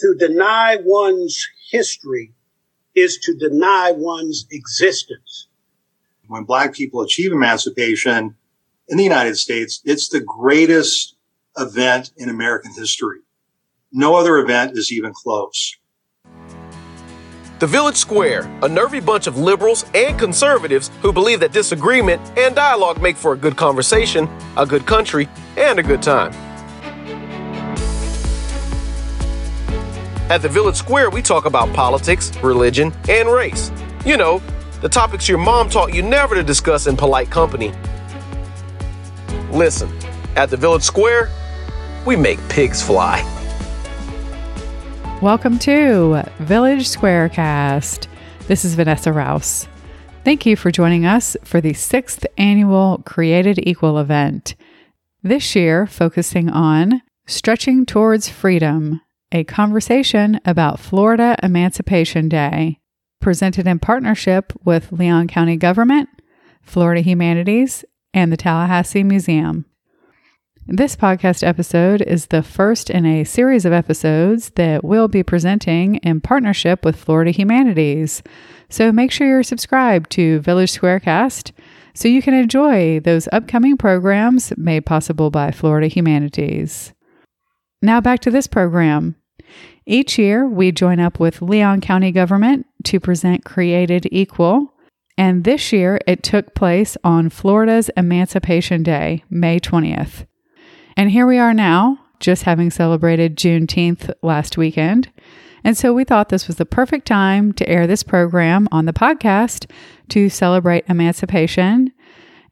To deny one's history is to deny one's existence. When black people achieve emancipation in the United States, it's the greatest event in American history. No other event is even close. The Village Square, a nervy bunch of liberals and conservatives who believe that disagreement and dialogue make for a good conversation, a good country, and a good time. At the Village Square, we talk about politics, religion, and race. You know, the topics your mom taught you never to discuss in polite company. Listen, at the Village Square, we make pigs fly. Welcome to Village Squarecast. This is Vanessa Rouse. Thank you for joining us for the sixth annual Created Equal event. This year, focusing on Stretching Towards Freedom, a conversation about Florida Emancipation Day, presented in partnership with Leon County Government, Florida Humanities, and the Tallahassee Museum. This podcast episode is the first in a series of episodes that we'll be presenting in partnership with Florida Humanities. So make sure you're subscribed to Village Squarecast so you can enjoy those upcoming programs made possible by Florida Humanities. Now back to this program. Each year, we join up with Leon County Government to present Created Equal. And this year, it took place on Florida's Emancipation Day, May 20th. And here we are now, just having celebrated Juneteenth last weekend. And so we thought this was the perfect time to air this program on the podcast to celebrate emancipation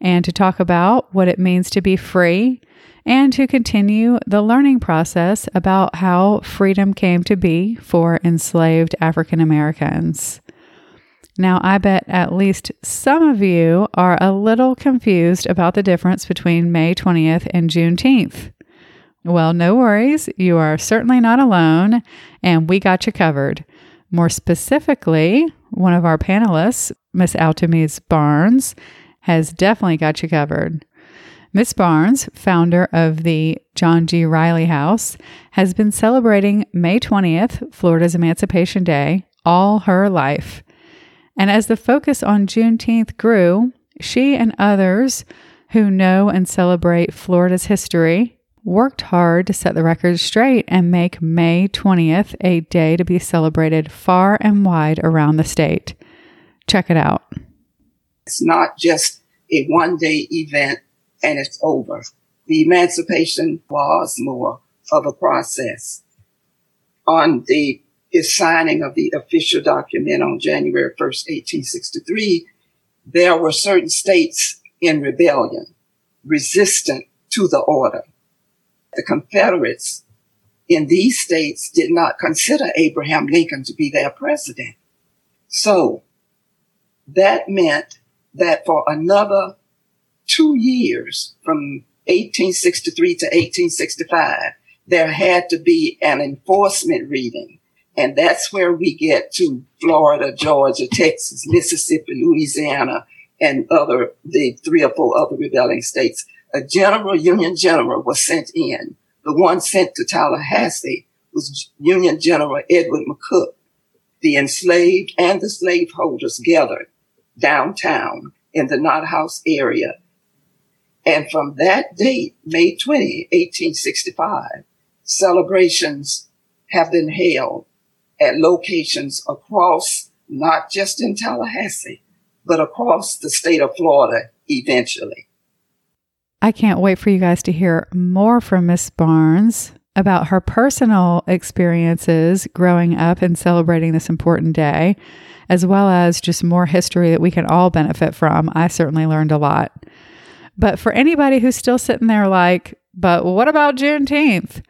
and to talk about what it means to be free and to continue the learning process about how freedom came to be for enslaved African Americans. Now, I bet at least some of you are a little confused about the difference between May 20th and Juneteenth. Well, no worries. You are certainly not alone, and we got you covered. More specifically, one of our panelists, Miss Althemese Barnes, has definitely got you covered. Miss Barnes, founder of the John G. Riley House, has been celebrating May 20th, Florida's Emancipation Day, all her life. And as the focus on Juneteenth grew, she and others who know and celebrate Florida's history worked hard to set the record straight and make May 20th a day to be celebrated far and wide around the state. Check it out. It's not just a one day event and it's over. The emancipation was more of a process. On the signing of the official document on January 1st, 1863, there were certain states in rebellion, resistant to the order. The Confederates in these states did not consider Abraham Lincoln to be their president. So that meant that for another two years from 1863 to 1865, there had to be an enforcement reading and that's where we get to Florida, Georgia, Texas, Mississippi, Louisiana, and other, the three or four other rebelling states. A general, Union general was sent in. The one sent to Tallahassee was Union General Edward McCook. The enslaved and the slaveholders gathered downtown in the Knott House area. And from that date, May 20, 1865, celebrations have been held at locations across, not just in Tallahassee, but across the state of Florida eventually. I can't wait for you guys to hear more from Miss Barnes about her personal experiences growing up and celebrating this important day, as well as just more history that we can all benefit from. I certainly learned a lot. But for anybody who's still sitting there like, but what about Juneteenth?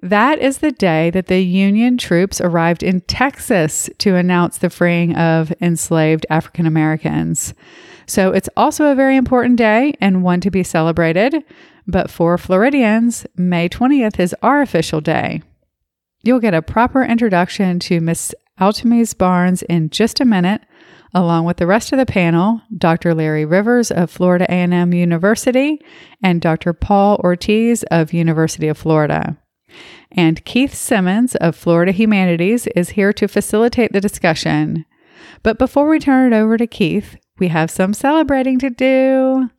That is the day that the Union troops arrived in Texas to announce the freeing of enslaved African Americans. So it's also a very important day and one to be celebrated. But for Floridians, May 20th is our official day. You'll get a proper introduction to Miss Althemese Barnes in just a minute, along with the rest of the panel, Dr. Larry Rivers of Florida A&M University and Dr. Paul Ortiz of University of Florida. And Keith Simmons of Florida Humanities is here to facilitate the discussion. But before we turn it over to Keith, we have some celebrating to do.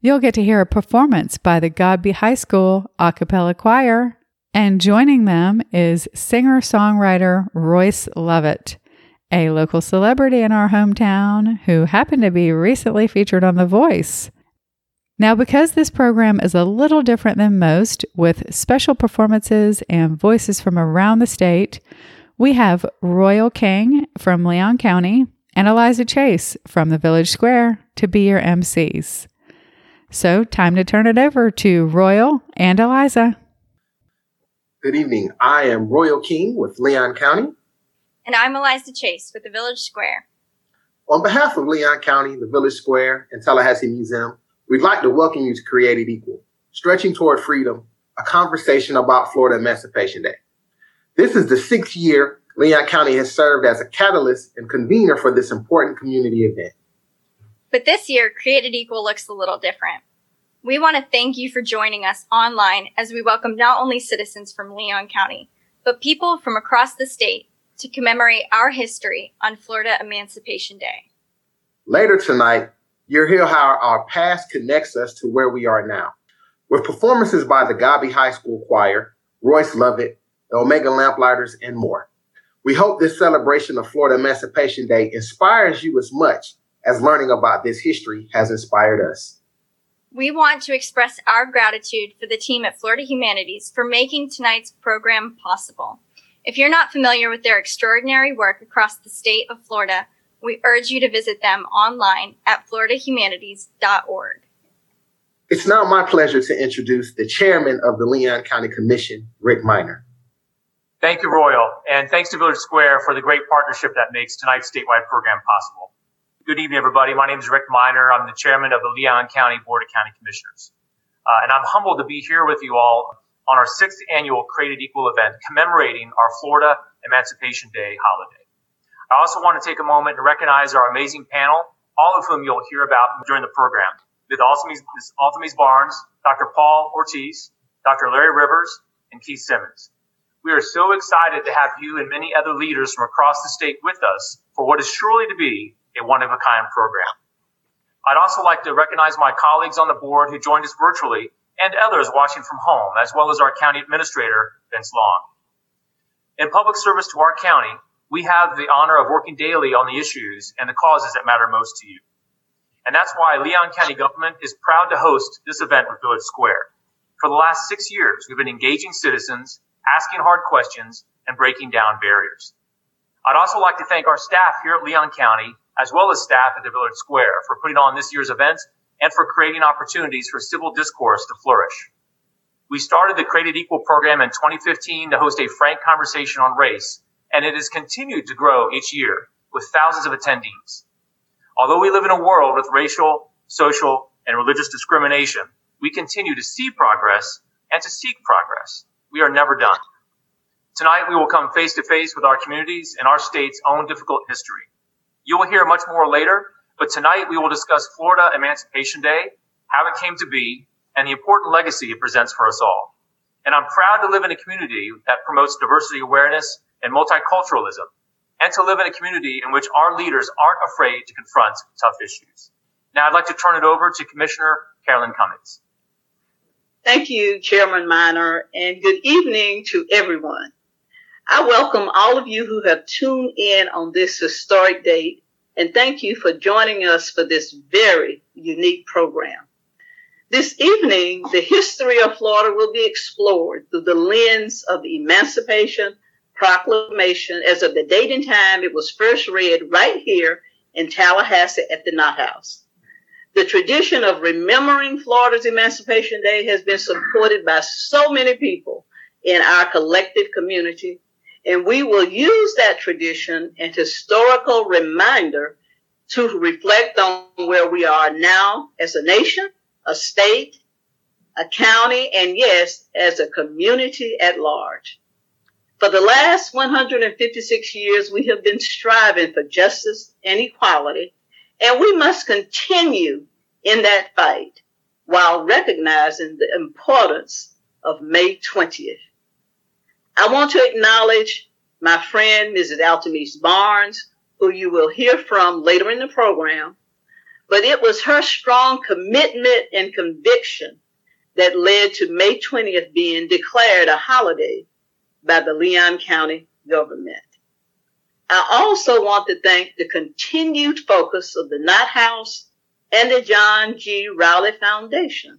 You'll get to hear a performance by the Godby High School a cappella choir, and joining them is singer songwriter Royce Lovett, a local celebrity in our hometown who happened to be recently featured on The Voice. Now, because this program is a little different than most, with special performances and voices from around the state, we have Royal King from Leon County and Eliza Chase from the Village Square to be your MCs. So, time to turn it over to Royal and Eliza. Good evening. I am Royal King with Leon County. And I'm Eliza Chase with the Village Square. On behalf of Leon County, the Village Square, and Tallahassee Museum, we'd like to welcome you to Created Equal, Stretching Toward Freedom, a conversation about Florida Emancipation Day. This is the sixth year Leon County has served as a catalyst and convener for this important community event. But this year, Created Equal looks a little different. We want to thank you for joining us online as we welcome not only citizens from Leon County, but people from across the state to commemorate our history on Florida Emancipation Day. Later tonight, you'll hear how our past connects us to where we are now. With performances by the Godby High School Choir, Royce Lovett, the Omega Lamplighters, and more. We hope this celebration of Florida Emancipation Day inspires you as much as learning about this history has inspired us. We want to express our gratitude for the team at Florida Humanities for making tonight's program possible. If you're not familiar with their extraordinary work across the state of Florida, we urge you to visit them online at floridahumanities.org. It's now my pleasure to introduce the chairman of the Leon County Commission, Rick Minor. Thank you, Royal, and thanks to Village Square for the great partnership that makes tonight's statewide program possible. Good evening, everybody. My name is Rick Minor. I'm the chairman of the Leon County Board of County Commissioners. Uh, and I'm humbled to be here with you all on our sixth annual Created Equal event commemorating our Florida Emancipation Day holiday. I also want to take a moment to recognize our amazing panel, all of whom you'll hear about during the program. Ms. Althemese Barnes, Dr. Paul Ortiz, Dr. Larry Rivers, and Keith Simmons. We are so excited to have you and many other leaders from across the state with us for what is surely to be a one of a kind program. I'd also like to recognize my colleagues on the board who joined us virtually and others watching from home, as well as our county administrator, Vince Long. In public service to our county, we have the honor of working daily on the issues and the causes that matter most to you. And that's why Leon County government is proud to host this event with Village Square. For the last six years, we've been engaging citizens, asking hard questions, and breaking down barriers. I'd also like to thank our staff here at Leon County, as well as staff at the Village Square, for putting on this year's event and for creating opportunities for civil discourse to flourish. We started the Created Equal program in 2015 to host a frank conversation on race, and it has continued to grow each year with thousands of attendees. Although we live in a world with racial, social, and religious discrimination, we continue to see progress and to seek progress. We are never done. Tonight, we will come face to face with our communities and our state's own difficult history. You will hear much more later but tonight we will discuss Florida Emancipation Day, how it came to be, and the important legacy it presents for us all. And I'm proud to live in a community that promotes diversity awareness and multiculturalism, and to live in a community in which our leaders aren't afraid to confront tough issues. Now I'd like to turn it over to Commissioner Carolyn Cummings. Thank you, Chairman Minor, and good evening to everyone. I welcome all of you who have tuned in on this historic date and thank you for joining us for this very unique program. This evening, the history of Florida will be explored through the lens of the Emancipation Proclamation as of the date and time it was first read right here in Tallahassee at the Knott House. The tradition of remembering Florida's Emancipation Day has been supported by so many people in our collective community and we will use that tradition and historical reminder to reflect on where we are now as a nation, a state, a county, and yes, as a community at large. For the last 156 years, we have been striving for justice and equality, and we must continue in that fight while recognizing the importance of May 20th I want to acknowledge my friend, Mrs. Althemese Barnes, who you will hear from later in the program. But it was her strong commitment and conviction that led to May 20th being declared a holiday by the Leon County government. I also want to thank the continued focus of the Knott House and the John G. Riley Foundation,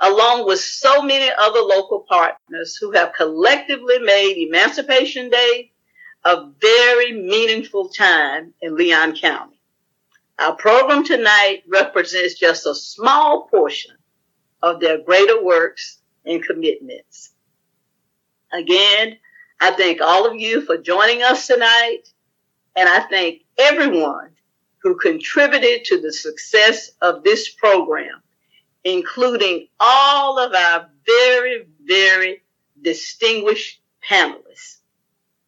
along with so many other local partners who have collectively made Emancipation Day a very meaningful time in Leon County. Our program tonight represents just a small portion of their greater works and commitments. Again, I thank all of you for joining us tonight, and I thank everyone who contributed to the success of this program, including all of our very, very distinguished panelists.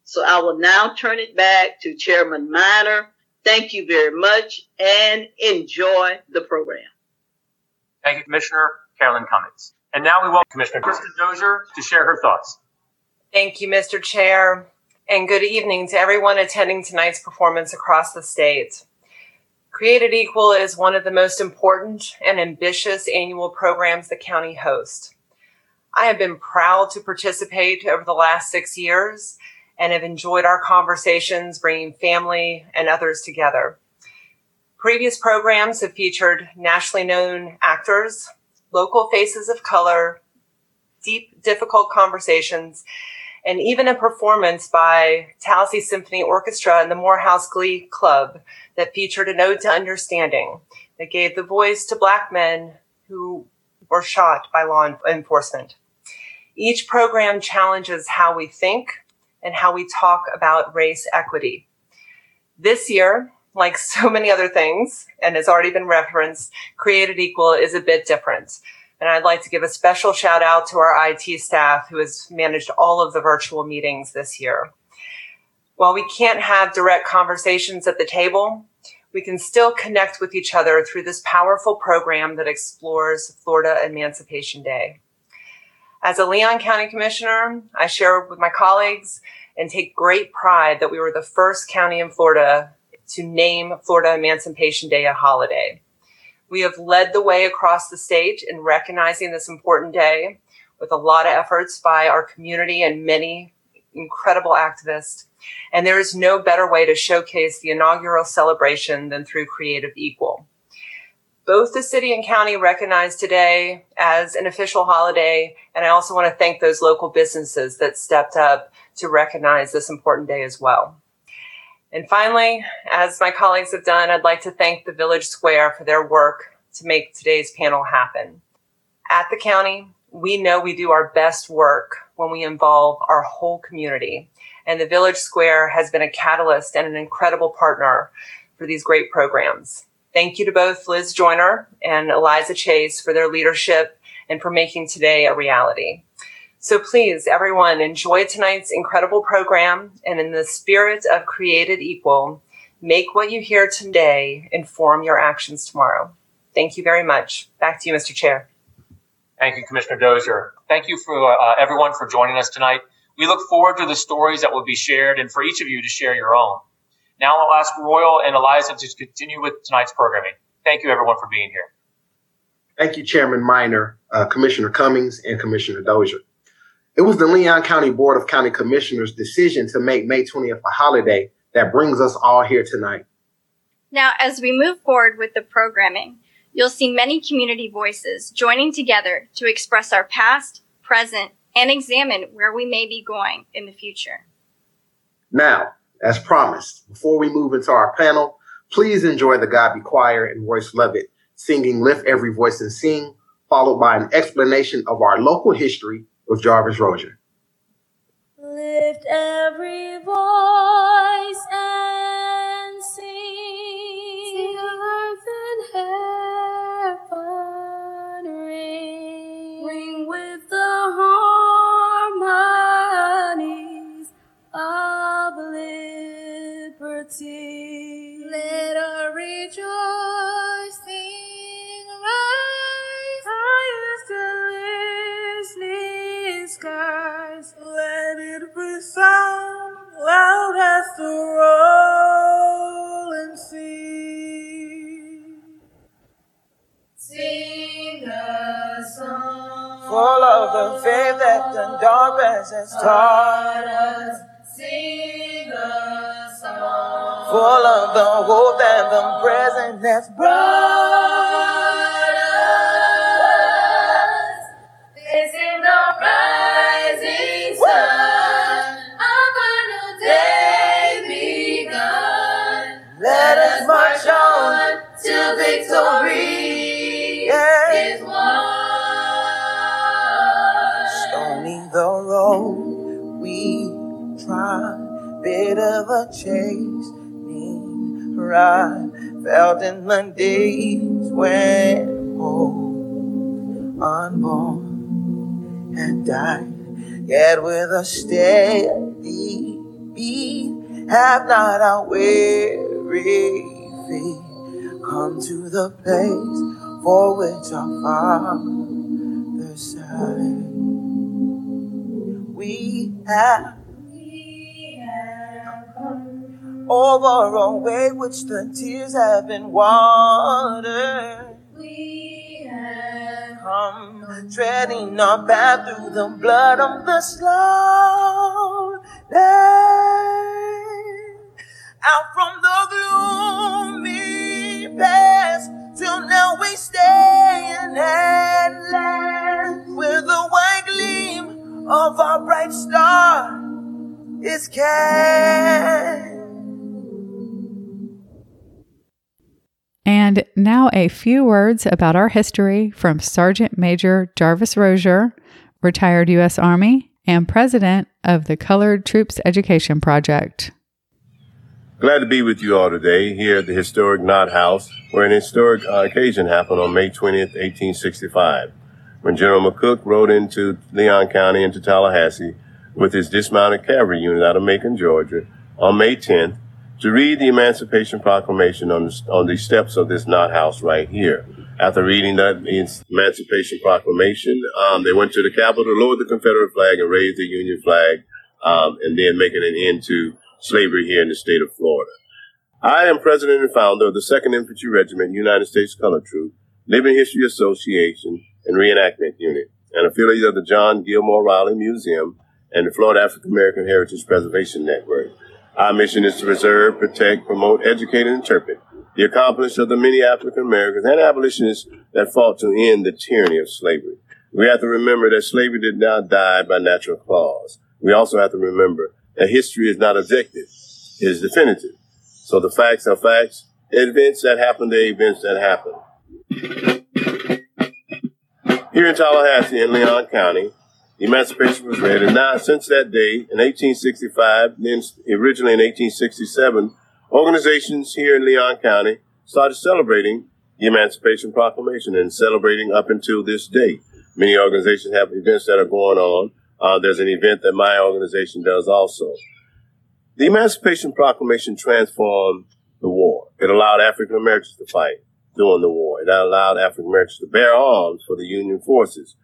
So I will now turn it back to Chairman Minor. Thank you very much and enjoy the program. Thank you, Commissioner Carolyn Cummings. And now we welcome Commissioner Kristin Dozier to share her thoughts. Thank you, Mr. Chair, and good evening to everyone attending tonight's performance across the state. Created Equal is one of the most important and ambitious annual programs the county hosts. I have been proud to participate over the last six years and have enjoyed our conversations bringing family and others together. Previous programs have featured nationally known actors, local faces of color, deep, difficult conversations, and even a performance by Tallahassee Symphony Orchestra and the Morehouse Glee Club that featured a ode to understanding that gave the voice to Black men who were shot by law enforcement. Each program challenges how we think and how we talk about race equity. This year, like so many other things, and has already been referenced, Created Equal is a bit different. And I'd like to give a special shout out to our IT staff who has managed all of the virtual meetings this year. While we can't have direct conversations at the table, we can still connect with each other through this powerful program that explores Florida Emancipation Day. As a Leon County Commissioner, I share with my colleagues and take great pride that we were the first county in Florida to name Florida Emancipation Day a holiday. We have led the way across the state in recognizing this important day with a lot of efforts by our community and many incredible activists. And there is no better way to showcase the inaugural celebration than through Created Equal. Both the city and county recognize today as an official holiday. And I also want to thank those local businesses that stepped up to recognize this important day as well. And finally, as my colleagues have done, I'd like to thank the Village Square for their work to make today's panel happen. At the county, we know we do our best work when we involve our whole community. And the Village Square has been a catalyst and an incredible partner for these great programs. Thank you to both Liz Joyner and Eliza Chase for their leadership and for making today a reality. So please, everyone, enjoy tonight's incredible program. And in the spirit of created equal, make what you hear today inform your actions tomorrow. Thank you very much. Back to you, Mr. Chair. Thank you, Commissioner Dozier. Thank you for uh, everyone for joining us tonight. We look forward to the stories that will be shared and for each of you to share your own. Now I'll ask Royal and Eliza to continue with tonight's programming. Thank you, everyone, for being here. Thank you, Chairman Minor, uh, Commissioner Cummings, and Commissioner Dozier. It was the Leon County Board of County Commissioners' decision to make May 20th a holiday that brings us all here tonight. Now, as we move forward with the programming, you'll see many community voices joining together to express our past, present, and examine where we may be going in the future. Now, as promised, before we move into our panel, please enjoy the Godby Choir and Royce Lovett singing Lift Every Voice and Sing, followed by an explanation of our local history with Jarvis Rozier. Lift every voice and sing. The earth and heaven the darkness has taught us. Sing a song. Full of the hope that the present has brought a chastening rod, felt in the days when hope unborn had died, yet with a steady beat, have not our weary feet come to the place for which our Father sighed. We have over a way which the tears have been watered. We have Come treading our path through the blood of the slaughtered. Out from the gloomy past till now we stand at last with the white gleam of our bright star is cast. And now a few words about our history from Sergeant Major Jarvis Rozier, retired U.S. Army and president of the Colored Troops Education Project. Glad to be with you all today here at the historic Knott House, where an historic uh, occasion happened on May 20th, 1865, when General McCook rode into Leon County into Tallahassee with his dismounted cavalry unit out of Macon, Georgia, on May 10th to read the Emancipation Proclamation on the, on the steps of this Knott House right here. After reading that Emancipation Proclamation, um, they went to the Capitol, lowered the Confederate flag, and raised the Union flag, um, and then making an end to slavery here in the state of Florida. I am president and founder of the 2nd Infantry Regiment, United States Colored Troop, Living History Association, and Reenactment Unit, and affiliate of the John Gilmore Riley Museum and the Florida African American Heritage Preservation Network. Our mission is to preserve, protect, promote, educate, and interpret the accomplishments of the many African Americans and abolitionists that fought to end the tyranny of slavery. We have to remember that slavery did not die by natural cause. We also have to remember that history is not objective, it is definitive. So the facts are facts. Events that happen, the events that happen. Here in Tallahassee in Leon County, the Emancipation was read, and now since that day, in 1865, then originally in 1867, organizations here in Leon County started celebrating the Emancipation Proclamation and celebrating up until this day. Many organizations have events that are going on. Uh, there's an event that my organization does also. The Emancipation Proclamation transformed the war. It allowed African Americans to fight during the war. It allowed African Americans to bear arms for the Union forces.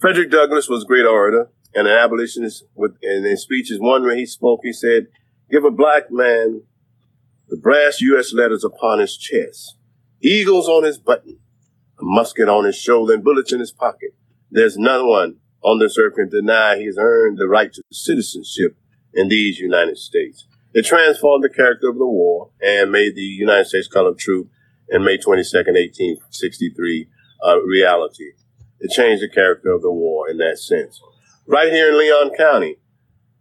Frederick Douglass was a great orator and an abolitionist. With, in his speeches, one where he spoke, he said, "Give a black man the brass U.S. letters upon his chest, eagles on his button, a musket on his shoulder, and bullets in his pocket. There's no one on this earth can deny he has earned the right to citizenship in these United States." It transformed the character of the war and made the United States Colored Troop in May 22nd, 1863, a uh, reality. It changed the character of the war in that sense. Right here in Leon County,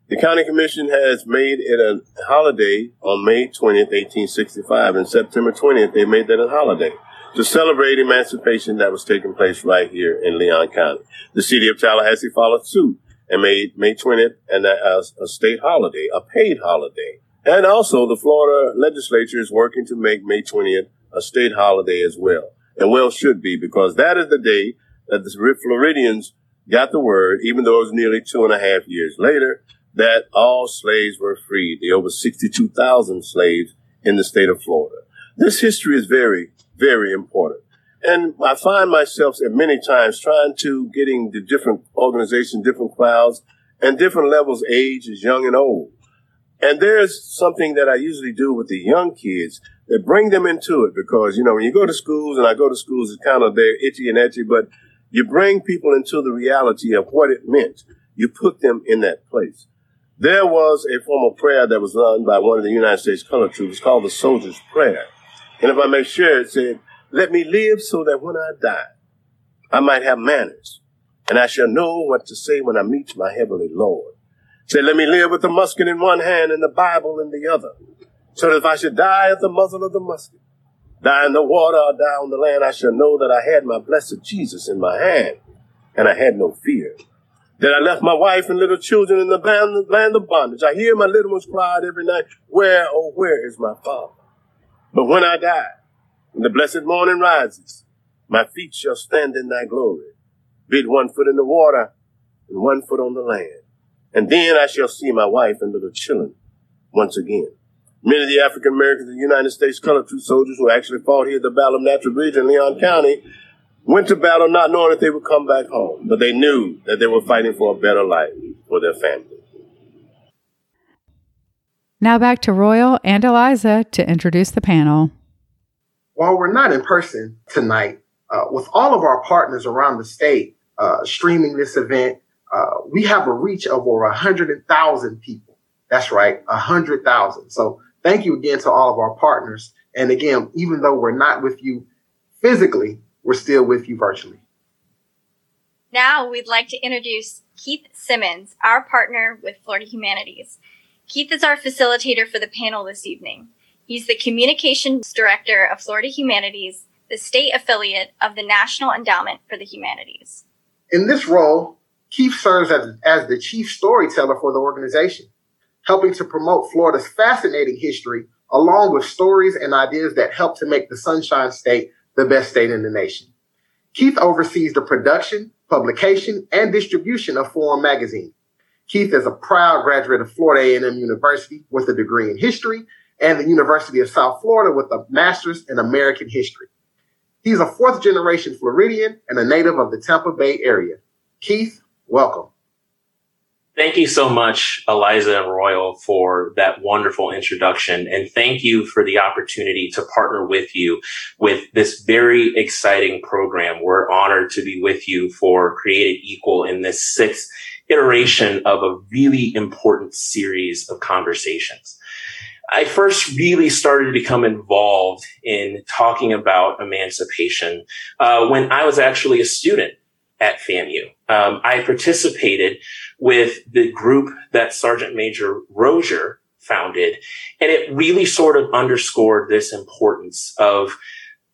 the county commission has made it a holiday on May 20th, 1865, and September 20th, they made that a holiday to celebrate emancipation that was taking place right here in Leon County. The city of Tallahassee followed suit and made May 20th and a, a state holiday, a paid holiday. And also the Florida legislature is working to make May 20th a state holiday as well. And well should be because that is the day that the Floridians got the word, even though it was nearly two and a half years later, that all slaves were freed. The over 62,000 slaves in the state of Florida. This history is very, very important. And I find myself at many times trying to getting the different organizations, different crowds, and different levels age young and old. And there's something that I usually do with the young kids that bring them into it because, you know, when you go to schools, and I go to schools, it's kind of they're itchy and etchy, but you bring people into the reality of what it meant. You put them in that place. There was a form of prayer that was done by one of the United States color troops called the Soldier's Prayer. And if I may share, it said, let me live so that when I die, I might have manners, and I shall know what to say when I meet my heavenly Lord. Say, let me live with the musket in one hand and the Bible in the other, so that if I should die at the muzzle of the musket, die in the water or die on the land, I shall know that I had my blessed Jesus in my hand, and I had no fear. That I left my wife and little children in the land of bondage. I hear my little ones cry every night, where, oh, where is my father? But when I die, when the blessed morning rises, my feet shall stand in thy glory, be it one foot in the water and one foot on the land. And then I shall see my wife and little children once again. Many of the African Americans in the United States colored troop soldiers who actually fought here at the Battle of Natural Bridge in Leon County went to battle not knowing that they would come back home, but they knew that they were fighting for a better life for their family. Now back to Royal and Eliza to introduce the panel. While we're not in person tonight, uh, with all of our partners around the state uh, streaming this event, uh, we have a reach of over 100,000 people. That's right, 100,000. So thank you again to all of our partners. And again, even though we're not with you physically, we're still with you virtually. Now we'd like to introduce Keith Simmons, our partner with Florida Humanities. Keith is our facilitator for the panel this evening. He's the Communications Director of Florida Humanities, the state affiliate of the National Endowment for the Humanities. In this role, Keith serves as, as the chief storyteller for the organization, helping to promote Florida's fascinating history along with stories and ideas that help to make the Sunshine State the best state in the nation. Keith oversees the production, publication, and distribution of Forum magazine. Keith is a proud graduate of Florida A&M University with a degree in history and the University of South Florida with a master's in American history. He's a fourth generation Floridian and a native of the Tampa Bay area. Keith, welcome. Thank you so much, Eliza and Royal, for that wonderful introduction. And thank you for the opportunity to partner with you with this very exciting program. We're honored to be with you for Created Equal in this sixth iteration of a really important series of conversations. I first really started to become involved in talking about emancipation uh, when I was actually a student at FAMU. Um, I participated with the group that Sergeant Major Rozier founded, and it really sort of underscored this importance of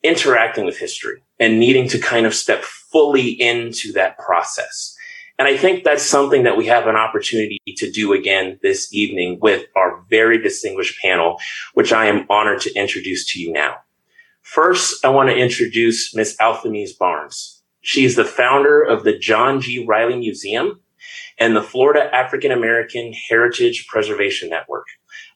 interacting with history and needing to kind of step fully into that process. And I think that's something that we have an opportunity to do again this evening with our very distinguished panel, which I am honored to introduce to you now. First, I want to introduce Ms. Althemese Barnes. She is the founder of the John G. Riley Museum and the Florida African American Heritage Preservation Network,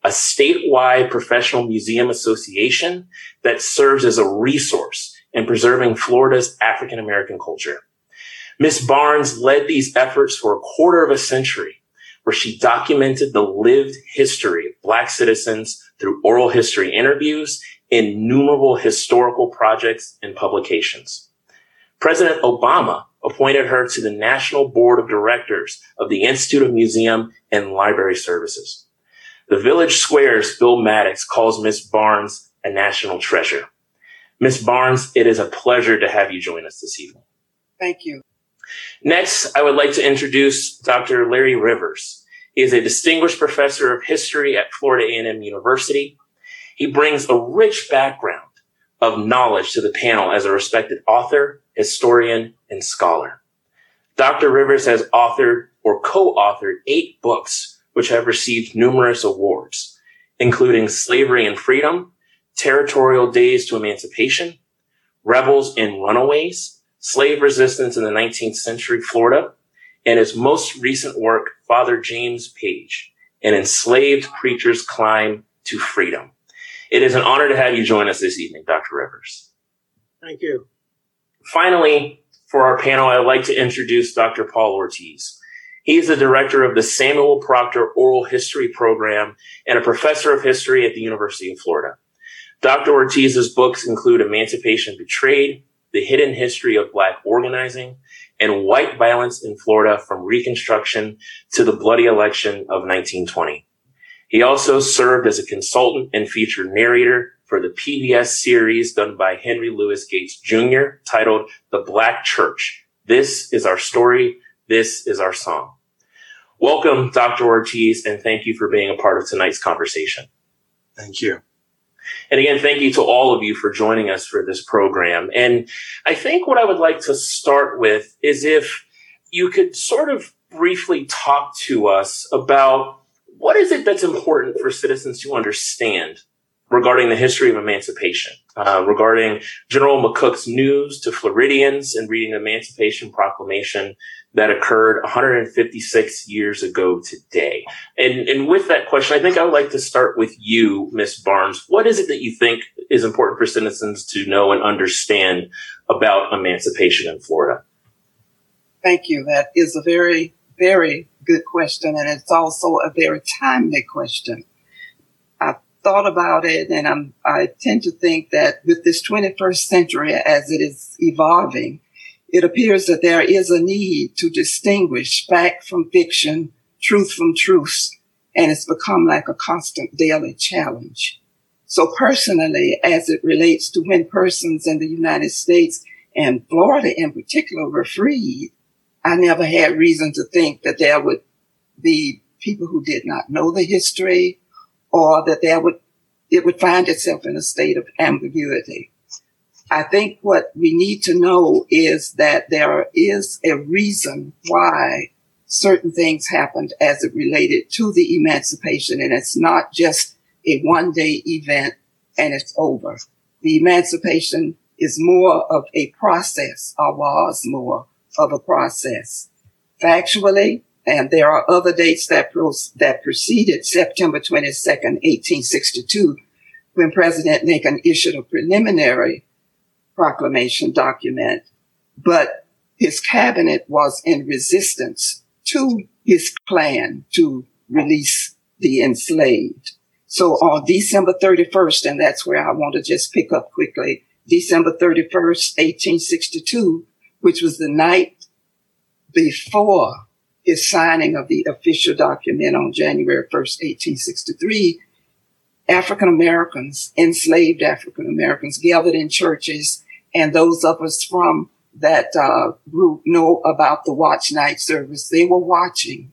a statewide professional museum association that serves as a resource in preserving Florida's African American culture. Ms. Barnes led these efforts for a quarter of a century, where she documented the lived history of Black citizens through oral history interviews, innumerable historical projects, and publications. President Obama appointed her to the National Board of Directors of the Institute of Museum and Library Services. The Village Square's Bill Maddox calls Ms. Barnes a national treasure. Ms. Barnes, it is a pleasure to have you join us this evening. Thank you. Next, I would like to introduce Dr. Larry Rivers. He is a distinguished professor of history at Florida A&M University. He brings a rich background of knowledge to the panel as a respected author, historian, and scholar. Dr. Rivers has authored or co-authored eight books which have received numerous awards, including Slavery and Freedom, Territorial Days to Emancipation, Rebels and Runaways, Slave Resistance in the 19th Century Florida, and his most recent work, Father James Page, An Enslaved Preacher's Climb to Freedom. It is an honor to have you join us this evening, Dr. Rivers. Thank you. Finally, for our panel, I'd like to introduce Dr. Paul Ortiz. He is the director of the Samuel Proctor Oral History Program and a professor of history at the University of Florida. Dr. Ortiz's books include Emancipation Betrayed, The Hidden History of Black Organizing, and White Violence in Florida from Reconstruction to the Bloody Election of 1920. He also served as a consultant and featured narrator for the PBS series done by Henry Louis Gates Jr. titled The Black Church. This is our story. This is our song. Welcome, Dr. Ortiz, and thank you for being a part of tonight's conversation. Thank you. And again, thank you to all of you for joining us for this program. And I think what I would like to start with is if you could sort of briefly talk to us about what is it that's important for citizens to understand regarding the history of emancipation, uh, regarding General McCook's news to Floridians and reading the Emancipation Proclamation that occurred 156 years ago today. And, and with that question, I think I would like to start with you, Ms. Barnes. What is it that you think is important for citizens to know and understand about emancipation in Florida? Thank you. That is a very, very good question. And it's also a very timely question. I thought about it and I'm, I tend to think that with this 21st century as it is evolving, it appears that there is a need to distinguish fact from fiction, truth from truth, and it's become like a constant daily challenge. So personally, as it relates to when persons in the United States and Florida in particular were freed, I never had reason to think that there would be people who did not know the history or that there would, it would find itself in a state of ambiguity. I think what we need to know is that there is a reason why certain things happened as it related to the emancipation. And it's not just a one day event and it's over. The emancipation is more of a process or was more of a process. Factually, and there are other dates that, that preceded September 22nd, 1862, when President Lincoln issued a preliminary proclamation document, but his cabinet was in resistance to his plan to release the enslaved. So on December 31st, and that's where I want to just pick up quickly, December 31st, 1862, which was the night before his signing of the official document on January 1st, 1863, African Americans, enslaved African Americans gathered in churches and those of us from that uh, group know about the watch night service. They were watching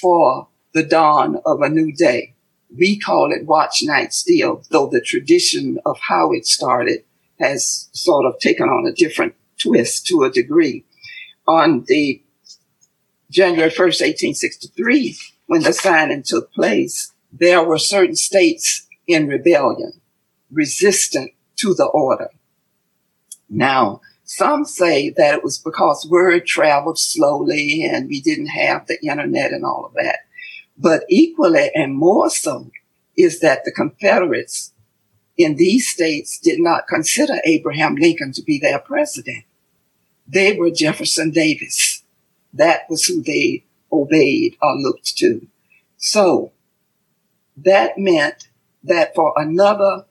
for the dawn of a new day. We call it watch night still, though the tradition of how it started has sort of taken on a different twist to a degree. On the January 1st, 1863, when the signing took place, there were certain states in rebellion, resistant to the order. Now, some say that it was because word traveled slowly and we didn't have the internet and all of that. But equally and more so is that the Confederates in these states did not consider Abraham Lincoln to be their president. They were Jefferson Davis. That was who they obeyed or looked to. So that meant that for another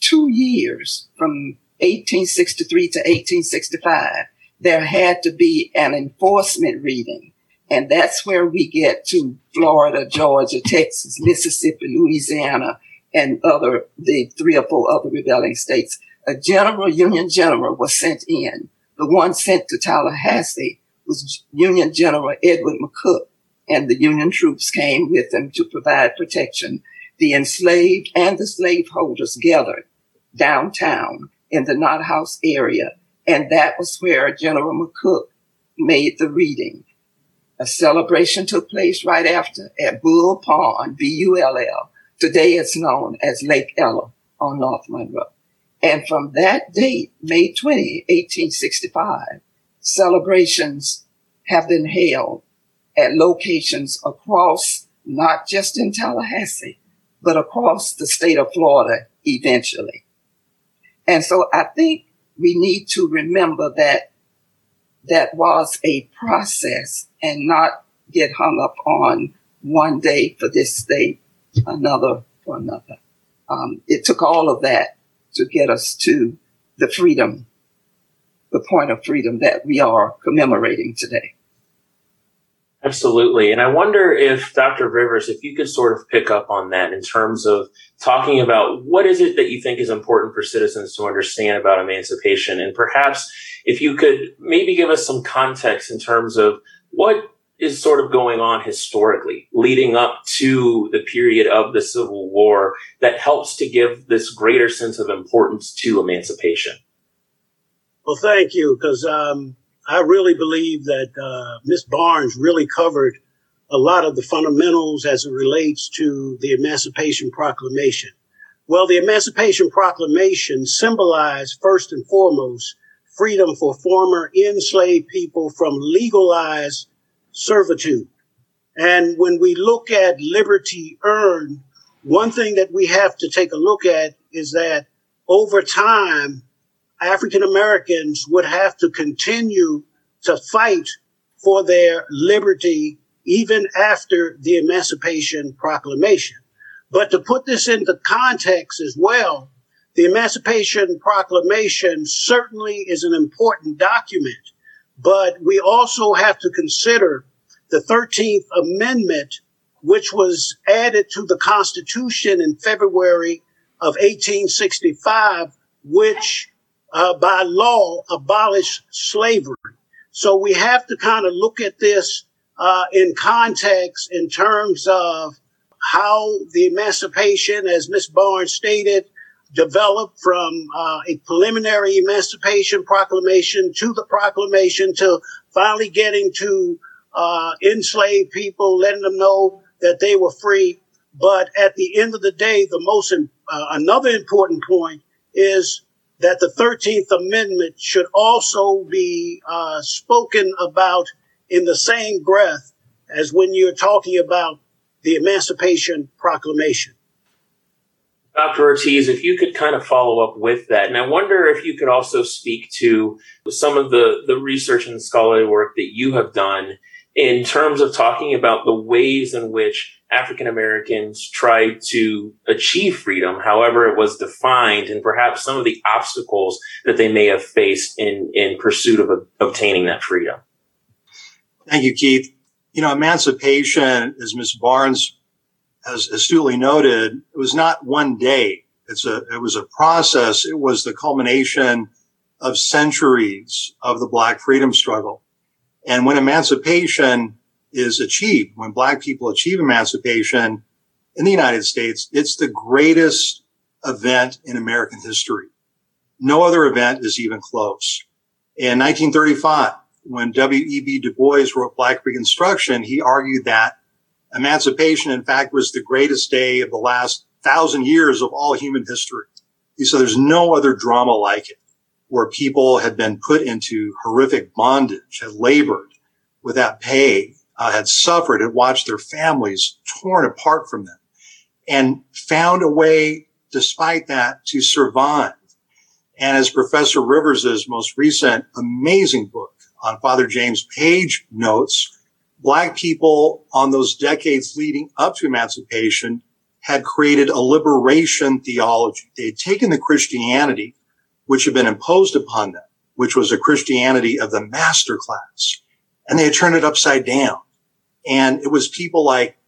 two years from 1863 to 1865, there had to be an enforcement reading. And that's where we get to Florida, Georgia, Texas, Mississippi, Louisiana, and other, the three or four other rebelling states. A general, Union general was sent in. The one sent to Tallahassee was Union General Edward McCook, and the Union troops came with him to provide protection. The enslaved and the slaveholders gathered downtown in the Knott House area. And that was where General McCook made the reading. A celebration took place right after at Bull Pond, B-U-L-L. Today it's known as Lake Ella on North Monroe. And from that date, May 20, 1865, celebrations have been held at locations across, not just in Tallahassee, but across the state of Florida eventually. And so I think we need to remember that that was a process and not get hung up on one day for this state, another for another. Um, it took all of that to get us to the freedom, the point of freedom that we are commemorating today. Absolutely. And I wonder if Dr. Rivers, if you could sort of pick up on that in terms of talking about what is it that you think is important for citizens to understand about emancipation? And perhaps if you could maybe give us some context in terms of what is sort of going on historically leading up to the period of the Civil War that helps to give this greater sense of importance to emancipation? Well, thank you, because um, I really believe that uh, Miss Barnes really covered a lot of the fundamentals as it relates to the Emancipation Proclamation. Well, the Emancipation Proclamation symbolized first and foremost freedom for former enslaved people from legalized servitude. And when we look at liberty earned, one thing that we have to take a look at is that over time, African Americans would have to continue to fight for their liberty even after the Emancipation Proclamation. But to put this into context as well, the Emancipation Proclamation certainly is an important document, but we also have to consider the 13th Amendment, which was added to the Constitution in February of 1865, which uh, by law abolished slavery. So we have to kind of look at this uh, in context in terms of how the emancipation, as Miss Barnes stated, developed from uh, a preliminary emancipation proclamation to the proclamation to finally getting to uh, enslaved people, letting them know that they were free. But at the end of the day, the most uh, another important point is that the 13th Amendment should also be uh, spoken about in the same breath as when you're talking about the Emancipation Proclamation. Dr. Ortiz, if you could kind of follow up with that. And I wonder if you could also speak to some of the, the research and scholarly work that you have done in terms of talking about the ways in which African Americans tried to achieve freedom, however it was defined, and perhaps some of the obstacles that they may have faced in, in pursuit of obtaining that freedom. Thank you, Keith. You know, emancipation, as Ms. Barnes has astutely noted, it was not one day. It's a, it was a process. It was the culmination of centuries of the Black freedom struggle. And when emancipation is achieved, when Black people achieve emancipation in the United States, it's the greatest event in American history. No other event is even close. In 1935, when W.E.B. Du Bois wrote Black Reconstruction, he argued that emancipation, in fact, was the greatest day of the last thousand years of all human history. He said there's no other drama like it where people had been put into horrific bondage, had labored without pay, uh, had suffered, had watched their families torn apart from them and found a way despite that to survive. And as Professor Rivers's most recent amazing book on Father James Page notes, black people on those decades leading up to emancipation had created a liberation theology. They had taken the Christianity which had been imposed upon them, which was a Christianity of the master class. And they had turned it upside down. And it was people like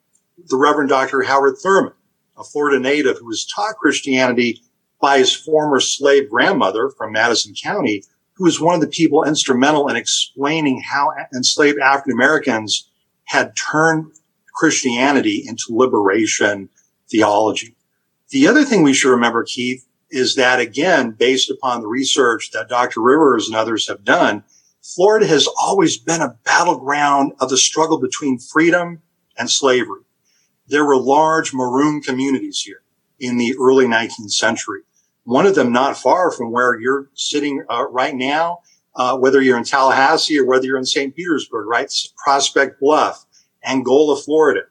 the Reverend Dr. Howard Thurman, a Florida native who was taught Christianity by his former slave grandmother from Madison County, who was one of the people instrumental in explaining how enslaved African Americans had turned Christianity into liberation theology. The other thing we should remember, Keith, is that again, based upon the research that Dr. Rivers and others have done, Florida has always been a battleground of the struggle between freedom and slavery. There were large maroon communities here in the early 19th century. One of them not far from where you're sitting uh, right now, uh, whether you're in Tallahassee or whether you're in St. Petersburg, right? Prospect Bluff, Angola, Florida.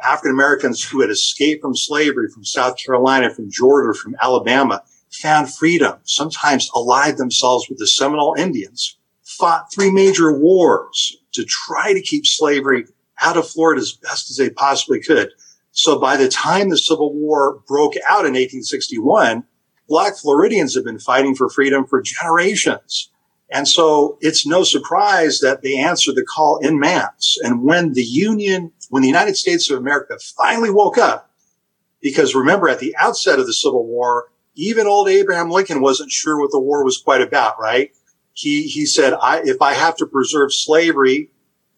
African Americans who had escaped from slavery from South Carolina, from Georgia, from Alabama, found freedom, sometimes allied themselves with the Seminole Indians, fought three major wars to try to keep slavery out of Florida as best as they possibly could. So by the time the Civil War broke out in 1861, Black Floridians have been fighting for freedom for generations. And so it's no surprise that they answered the call in mass. And when the Union, when the United States of America finally woke up, because remember at the outset of the Civil War, even old Abraham Lincoln wasn't sure what the war was quite about, right? He, he said, I, if I have to preserve slavery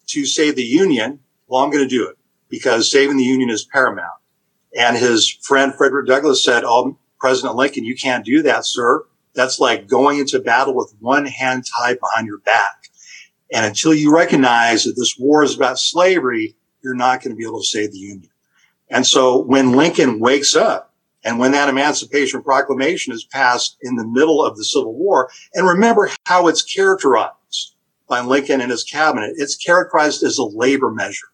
to save the Union, well, I'm going to do it because saving the Union is paramount. And his friend Frederick Douglass said, Oh, President Lincoln, you can't do that, sir. That's like going into battle with one hand tied behind your back. And until you recognize that this war is about slavery, you're not going to be able to save the Union. And so when Lincoln wakes up and when that Emancipation Proclamation is passed in the middle of the Civil War, and remember how it's characterized by Lincoln and his cabinet, it's characterized as a labor measure.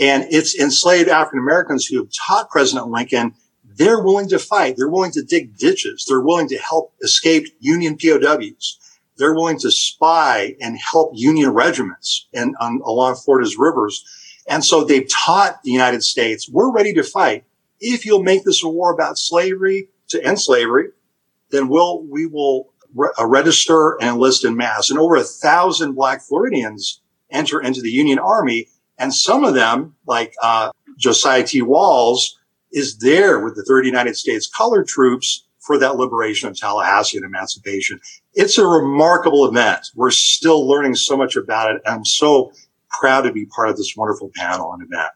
And it's enslaved African Americans who have taught President Lincoln they're willing to fight. They're willing to dig ditches. They're willing to help escaped Union POWs. They're willing to spy and help Union regiments and on, along Florida's rivers. And so they've taught the United States, we're ready to fight. If you'll make this a war about slavery to end slavery, then we'll, we will re- uh, register and enlist in mass. And over a thousand black Floridians enter into the Union Army. And some of them, like, uh, Josiah T. Walls, is there with the Third United States Colored Troops for that liberation of Tallahassee and emancipation. It's a remarkable event. We're still learning so much about it. I'm so proud to be part of this wonderful panel and event.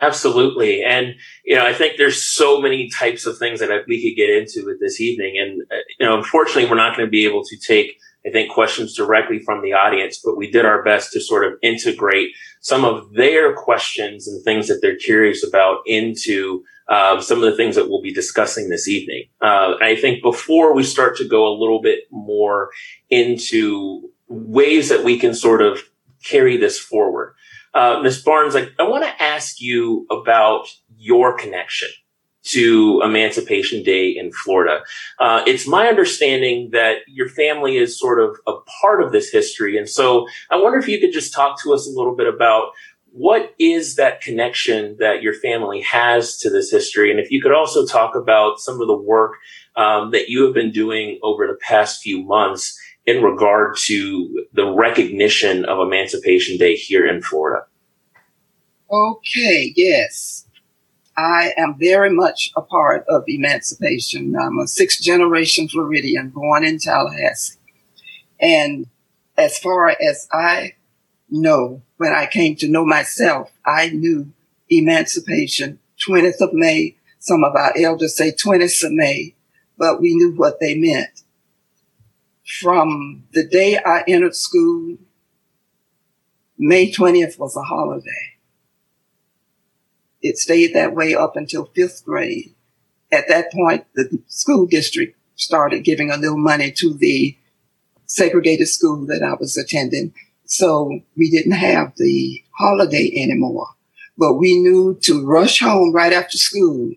Absolutely. And, you know, I think there's so many types of things that we could get into with this evening. And, uh, you know, unfortunately, we're not going to be able to take, I think, questions directly from the audience, but we did our best to sort of integrate some of their questions and things that they're curious about into um, some of the things that we'll be discussing this evening. Uh, I think before we start to go a little bit more into ways that we can sort of carry this forward, uh, Ms. Barnes, I, I want to ask you about your connection to Emancipation Day in Florida. Uh, it's my understanding that your family is sort of a part of this history. And so I wonder if you could just talk to us a little bit about what is that connection that your family has to this history? And if you could also talk about some of the work um, that you have been doing over the past few months in regard to the recognition of Emancipation Day here in Florida. Okay, yes. I am very much a part of emancipation. I'm a sixth generation Floridian born in Tallahassee. And as far as I know, when I came to know myself, I knew emancipation, 20th of May. Some of our elders say 20th of May, but we knew what they meant. From the day I entered school, May 20th was a holiday. It stayed that way up until fifth grade. At that point, the school district started giving a little money to the segregated school that I was attending. So we didn't have the holiday anymore, but we knew to rush home right after school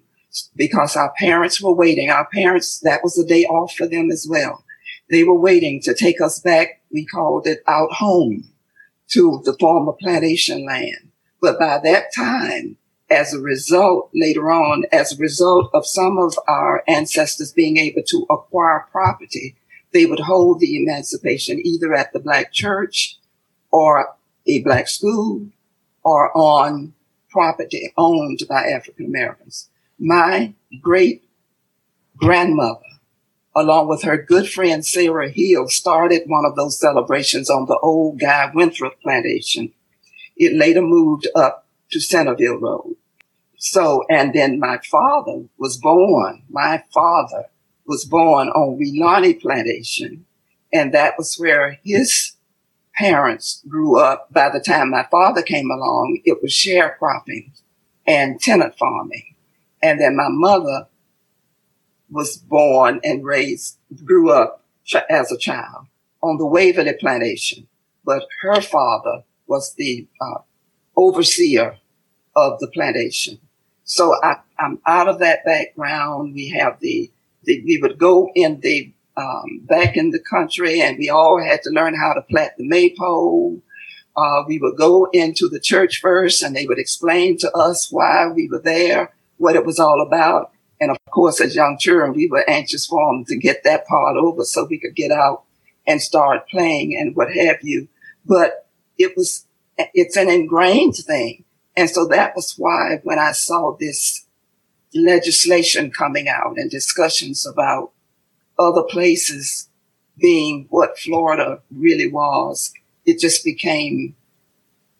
because our parents were waiting. Our parents, that was a day off for them as well. They were waiting to take us back. We called it out home to the former plantation land. But by that time, as a result, later on, as a result of some of our ancestors being able to acquire property, they would hold the emancipation either at the black church or a black school or on property owned by African Americans. My great grandmother, along with her good friend Sarah Hill, started one of those celebrations on the old Guy Winthrop plantation. It later moved up to Centerville Road. So, and then my father was born, my father was born on Welaunee Plantation. And that was where his parents grew up. By the time my father came along, it was sharecropping and tenant farming. And then my mother was born and raised, grew up as a child on the Waverly Plantation. But her father was the uh, overseer of the plantation. So I, am out of that background. We have the, the we would go in the um, back in the country, and we all had to learn how to plant the maypole. Uh, we would go into the church first and they would explain to us why we were there, what it was all about. And of course, as young children, we were anxious for them to get that part over so we could get out and start playing and what have you. But it was, it's an ingrained thing. And so that was why when I saw this legislation coming out and discussions about other places being what Florida really was, it just became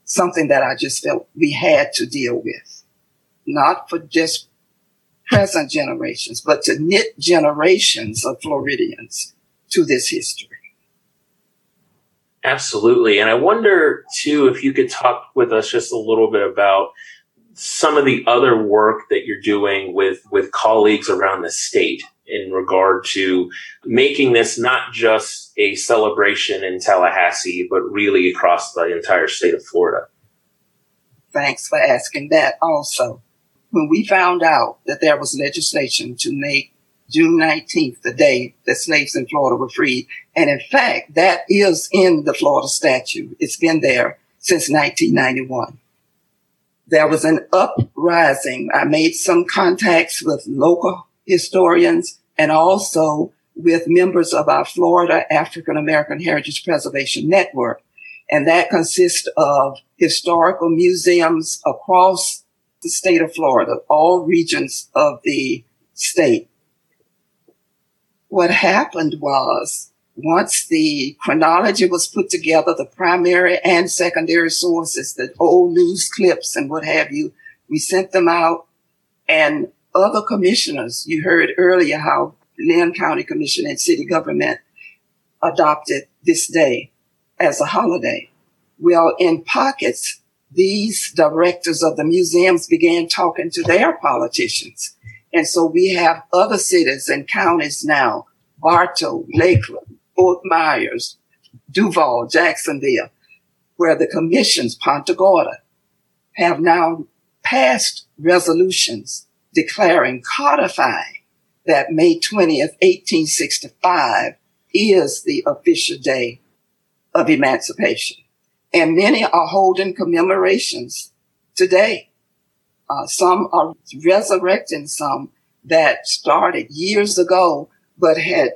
something that I just felt we had to deal with, not for just present generations, but to knit generations of Floridians to this history. Absolutely. And I wonder too if you could talk with us just a little bit about some of the other work that you're doing with with colleagues around the state in regard to making this not just a celebration in Tallahassee, but really across the entire state of Florida. Thanks for asking that also. When we found out that there was legislation to make June 19th, the day that slaves in Florida were freed. And in fact, that is in the Florida statute. It's been there since 1991. There was an uprising. I made some contacts with local historians and also with members of our Florida African American Heritage Preservation Network. And that consists of historical museums across the state of Florida, all regions of the state what happened was once the chronology was put together, the primary and secondary sources, the old news clips and what have you, we sent them out and other commissioners, you heard earlier how Leon County Commission and city government adopted this day as a holiday. Well, in pockets, these directors of the museums began talking to their politicians and so we have other cities and counties now, Bartow, Lakeland, Fort Myers, Duval, Jacksonville, where the commissions, Punta Gorda, have now passed resolutions declaring, codifying that May 20th, 1865 is the official day of emancipation. And many are holding commemorations today uh, some are resurrecting some that started years ago, but had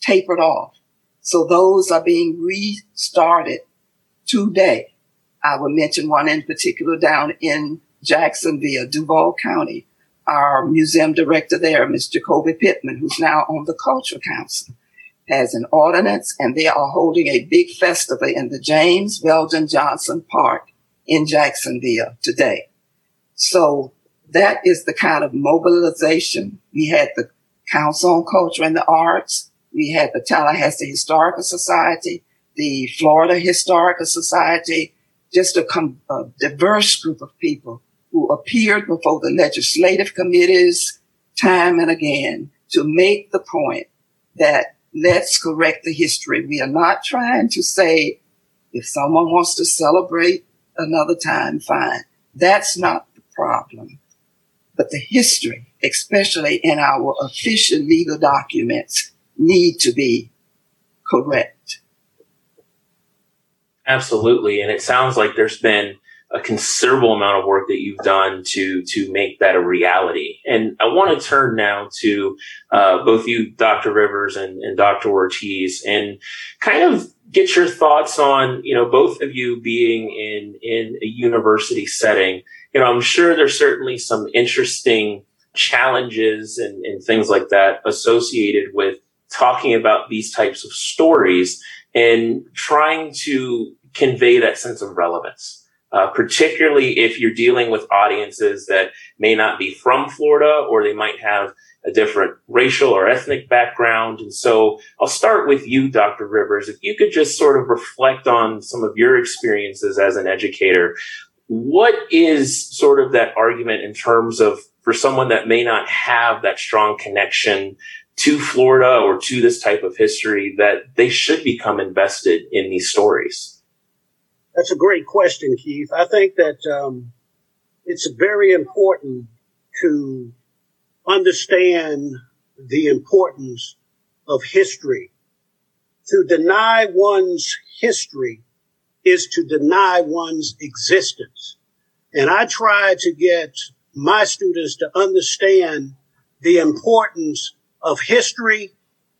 tapered off. So those are being restarted today. I will mention one in particular down in Jacksonville, Duval County. Our museum director there, Ms. Jacoby Pittman, who's now on the Culture Council, has an ordinance and they are holding a big festival in the James Weldon Johnson Park in Jacksonville today. So that is the kind of mobilization. We had the Council on Culture and the Arts. We had the Tallahassee Historical Society, the Florida Historical Society, just a, com- a diverse group of people who appeared before the legislative committees time and again to make the point that let's correct the history. We are not trying to say if someone wants to celebrate another time, fine. That's not problem. But the history, especially in our official legal documents, need to be correct. Absolutely. And it sounds like there's been a considerable amount of work that you've done to to make that a reality. And I want to turn now to uh, both you, Dr. Rivers and, and Dr. Ortiz, and kind of get your thoughts on you know both of you being in in a university setting you know, I'm sure there's certainly some interesting challenges and, and things like that associated with talking about these types of stories and trying to convey that sense of relevance. Uh, particularly if you're dealing with audiences that may not be from Florida or they might have a different racial or ethnic background. And so I'll start with you, Dr. Rivers. If you could just sort of reflect on some of your experiences as an educator, what is sort of that argument in terms of for someone that may not have that strong connection to Florida or to this type of history that they should become invested in these stories? That's a great question, Keith. I think that um, it's very important to understand the importance of history. To deny one's history is to deny one's existence. And I try to get my students to understand the importance of history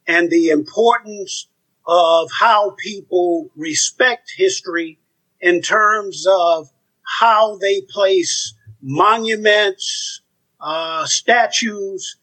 and the importance of how people respect history in terms of how they place monuments, uh, statues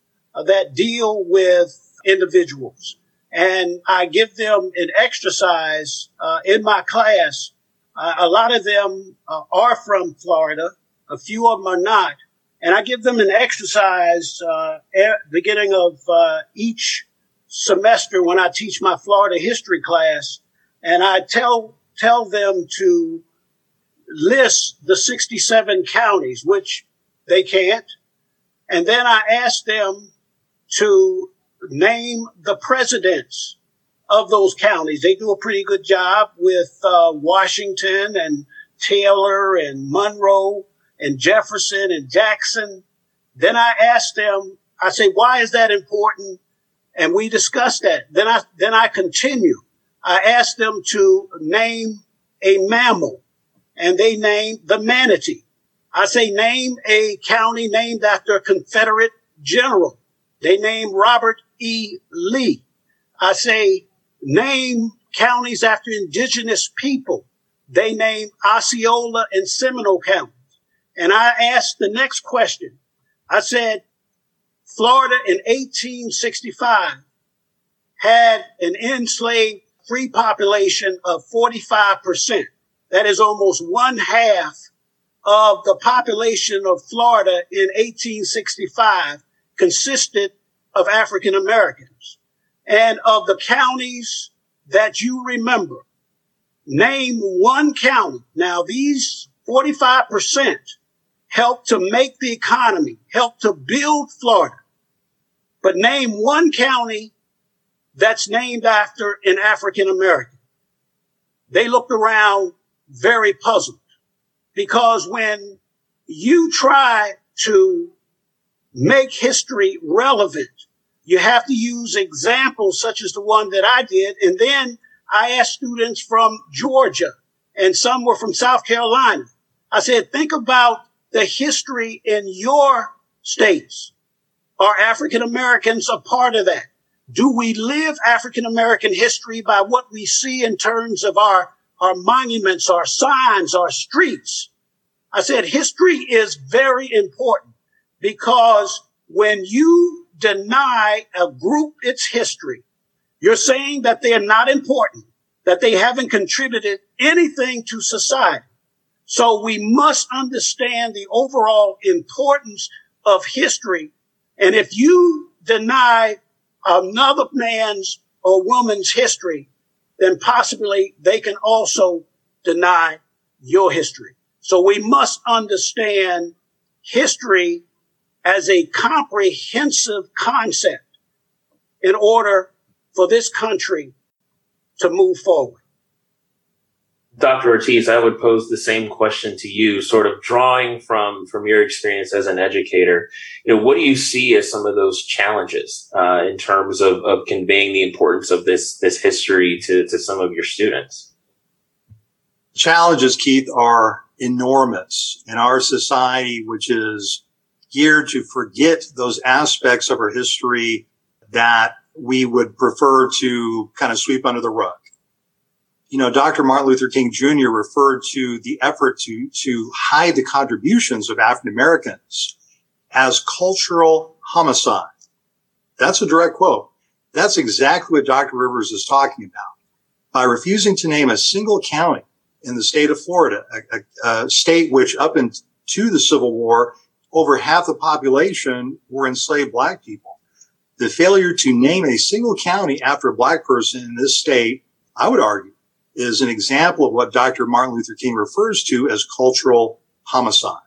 that deal with individuals. And I give them an exercise uh, in my class. Uh, a lot of them uh, are from Florida. A few of them are not. And I give them an exercise uh, at beginning of uh, each semester when I teach my Florida history class. And I tell, tell them to list the 67 counties, which they can't. And then I ask them to name the presidents of those counties. They do a pretty good job with uh, Washington and Taylor and Monroe and Jefferson and Jackson. Then I ask them, I say, why is that important? And we discuss that. Then I, then I continue. I ask them to name a mammal and they name the manatee. I say, name a county named after a Confederate general. They name Robert E. Lee. I say, name counties after indigenous people. They name Osceola and Seminole counties. And I asked the next question. I said, Florida in 1865 had an enslaved free population of 45%. That is almost one half of the population of Florida in 1865 consisted of African Americans. And of the counties that you remember, name one county. Now these 45% helped to make the economy, helped to build Florida. But name one county that's named after an African American. They looked around very puzzled because when you try to make history relevant, you have to use examples such as the one that I did. And then I asked students from Georgia and some were from South Carolina. I said, think about the history in your states. Are African Americans a part of that? Do we live African American history by what we see in terms of our, our monuments, our signs, our streets? I said history is very important because when you deny a group its history, you're saying that they are not important, that they haven't contributed anything to society. So we must understand the overall importance of history. And if you deny another man's or woman's history, then possibly they can also deny your history. So we must understand history as a comprehensive concept in order for this country to move forward. Dr. Ortiz, I would pose the same question to you, sort of drawing from from your experience as an educator. You know, what do you see as some of those challenges uh, in terms of, of conveying the importance of this this history to, to some of your students? Challenges, Keith, are enormous in our society, which is geared to forget those aspects of our history that we would prefer to kind of sweep under the rug you know, Dr. Martin Luther King Jr. referred to the effort to, to hide the contributions of African Americans as cultural homicide. That's a direct quote. That's exactly what Dr. Rivers is talking about. By refusing to name a single county in the state of Florida, a, a, a state which up into the Civil War, over half the population were enslaved black people. The failure to name a single county after a black person in this state, I would argue, is an example of what Dr. Martin Luther King refers to as cultural homicide.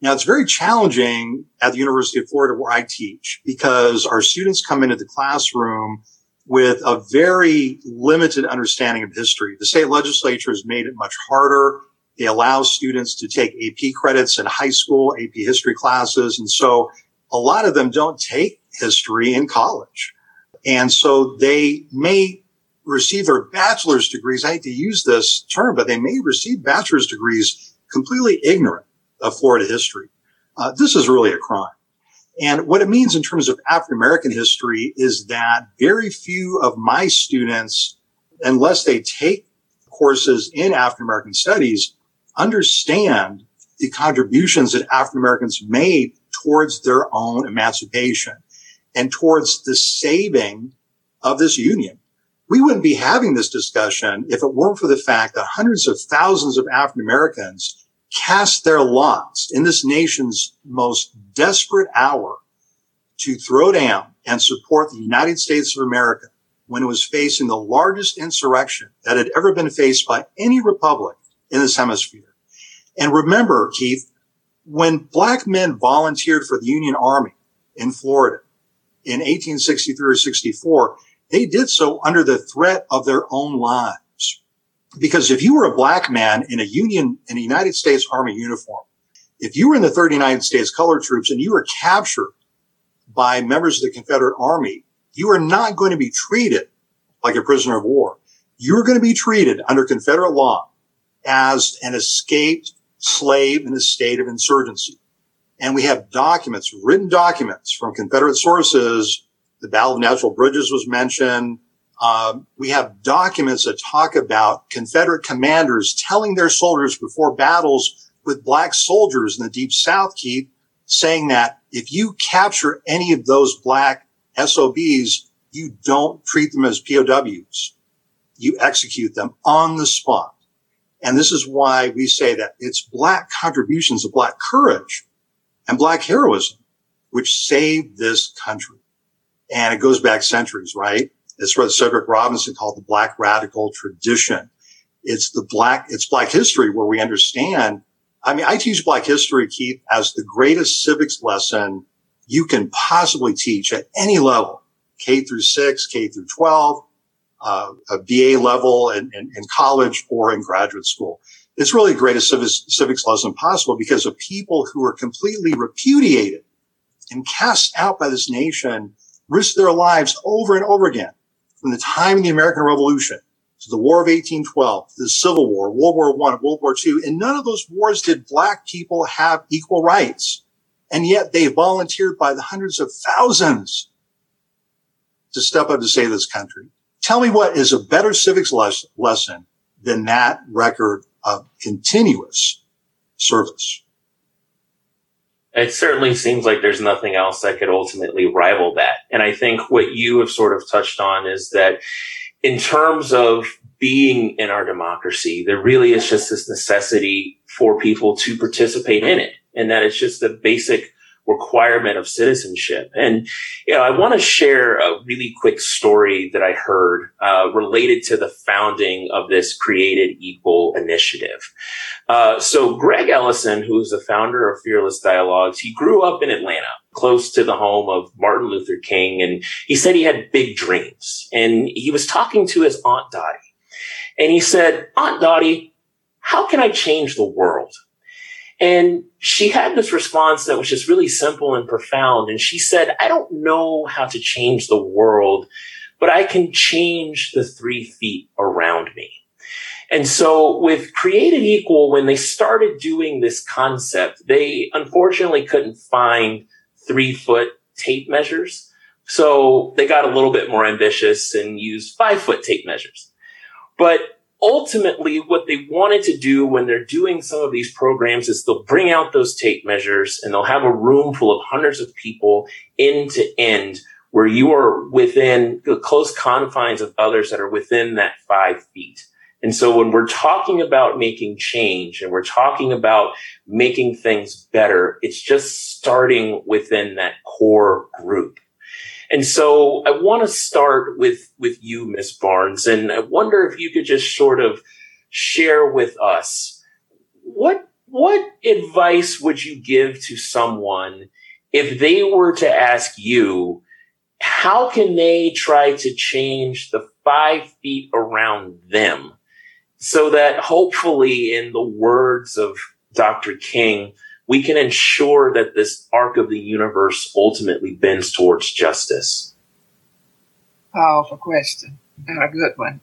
Now, it's very challenging at the University of Florida where I teach because our students come into the classroom with a very limited understanding of history. The state legislature has made it much harder. They allow students to take AP credits in high school, AP history classes. And so a lot of them don't take history in college. And so they may receive their bachelor's degrees. I hate to use this term, but they may receive bachelor's degrees completely ignorant of Florida history. Uh, this is really a crime. And what it means in terms of African American history is that very few of my students, unless they take courses in African American studies, understand the contributions that African Americans made towards their own emancipation and towards the saving of this union. We wouldn't be having this discussion if it weren't for the fact that hundreds of thousands of African Americans cast their lots in this nation's most desperate hour to throw down and support the United States of America when it was facing the largest insurrection that had ever been faced by any republic in this hemisphere. And remember, Keith, when black men volunteered for the Union Army in Florida in 1863 or 64, they did so under the threat of their own lives. Because if you were a black man in a Union, in a United States Army uniform, if you were in the 39th States Color Troops and you were captured by members of the Confederate Army, you are not going to be treated like a prisoner of war. You're going to be treated under Confederate law as an escaped slave in a state of insurgency. And we have documents, written documents from Confederate sources. The Battle of Natural Bridges was mentioned. Um, we have documents that talk about Confederate commanders telling their soldiers before battles with black soldiers in the deep South, Keith, saying that if you capture any of those black SOBs, you don't treat them as POWs. You execute them on the spot. And this is why we say that it's black contributions of black courage and black heroism, which saved this country. And it goes back centuries, right? It's what Cedric Robinson called the black radical tradition. It's the black, it's black history where we understand. I mean, I teach black history, Keith, as the greatest civics lesson you can possibly teach at any level, K through six, K through 12, uh, a BA level in, in, in, college or in graduate school. It's really the greatest civics, civics lesson possible because of people who are completely repudiated and cast out by this nation risk their lives over and over again from the time of the American Revolution to the War of 1812, the Civil War, World War One, World War Two. In none of those wars did black people have equal rights. And yet they volunteered by the hundreds of thousands to step up to save this country. Tell me what is a better civics les- lesson than that record of continuous service. It certainly seems like there's nothing else that could ultimately rival that. And I think what you have sort of touched on is that in terms of being in our democracy, there really is just this necessity for people to participate in it. And that it's just the basic requirement of citizenship. And, you know, I want to share a really quick story that I heard uh, related to the founding of this Created Equal initiative. Uh, so Greg Ellison, who's the founder of Fearless Dialogues, he grew up in Atlanta, close to the home of Martin Luther King. And he said he had big dreams. And he was talking to his Aunt Dottie. And he said, Aunt Dottie, how can I change the world? And she had this response that was just really simple and profound. And she said, I don't know how to change the world, but I can change the three feet around me. And so with Created Equal, when they started doing this concept, they unfortunately couldn't find three foot tape measures. So they got a little bit more ambitious and used five foot tape measures. But ultimately what they wanted to do when they're doing some of these programs is they'll bring out those tape measures and they'll have a room full of hundreds of people end to end where you are within the close confines of others that are within that five feet. And so when we're talking about making change and we're talking about making things better, it's just starting within that core group. And so I want to start with, with you, Miss Barnes, and I wonder if you could just sort of share with us what, what advice would you give to someone if they were to ask you, how can they try to change the five feet around them so that hopefully in the words of Dr. King, we can ensure that this arc of the universe ultimately bends towards justice? Powerful question. And a good one.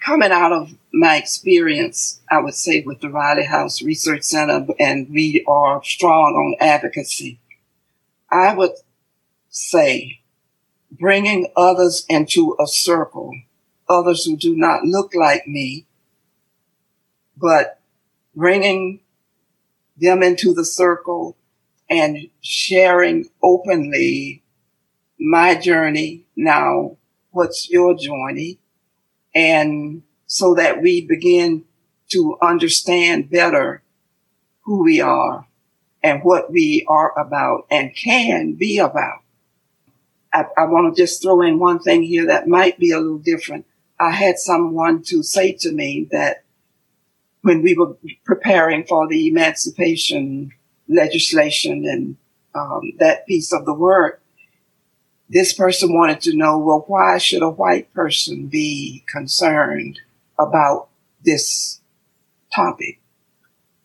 Coming out of my experience, I would say with the Riley House Research Center, and we are strong on advocacy. I would say bringing others into a circle, others who do not look like me, but bringing them into the circle and sharing openly my journey now, what's your journey? And so that we begin to understand better who we are and what we are about and can be about. I, I want to just throw in one thing here that might be a little different. I had someone to say to me that when we were preparing for the emancipation legislation and um, that piece of the work, this person wanted to know, well, why should a white person be concerned about this topic?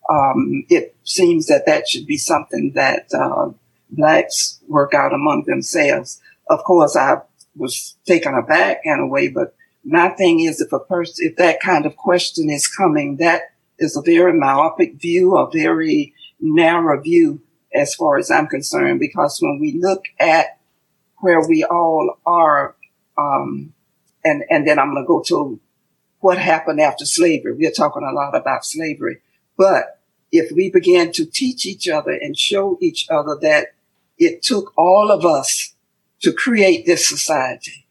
Um, it seems that that should be something that uh, blacks work out among themselves. Of course, I was taken aback in a way, but my thing is, if a person, if that kind of question is coming, that is a very myopic view, a very narrow view as far as I'm concerned, because when we look at where we all are, um, and, and then I'm going to go to what happened after slavery. We're talking a lot about slavery, but if we begin to teach each other and show each other that it took all of us to create this society.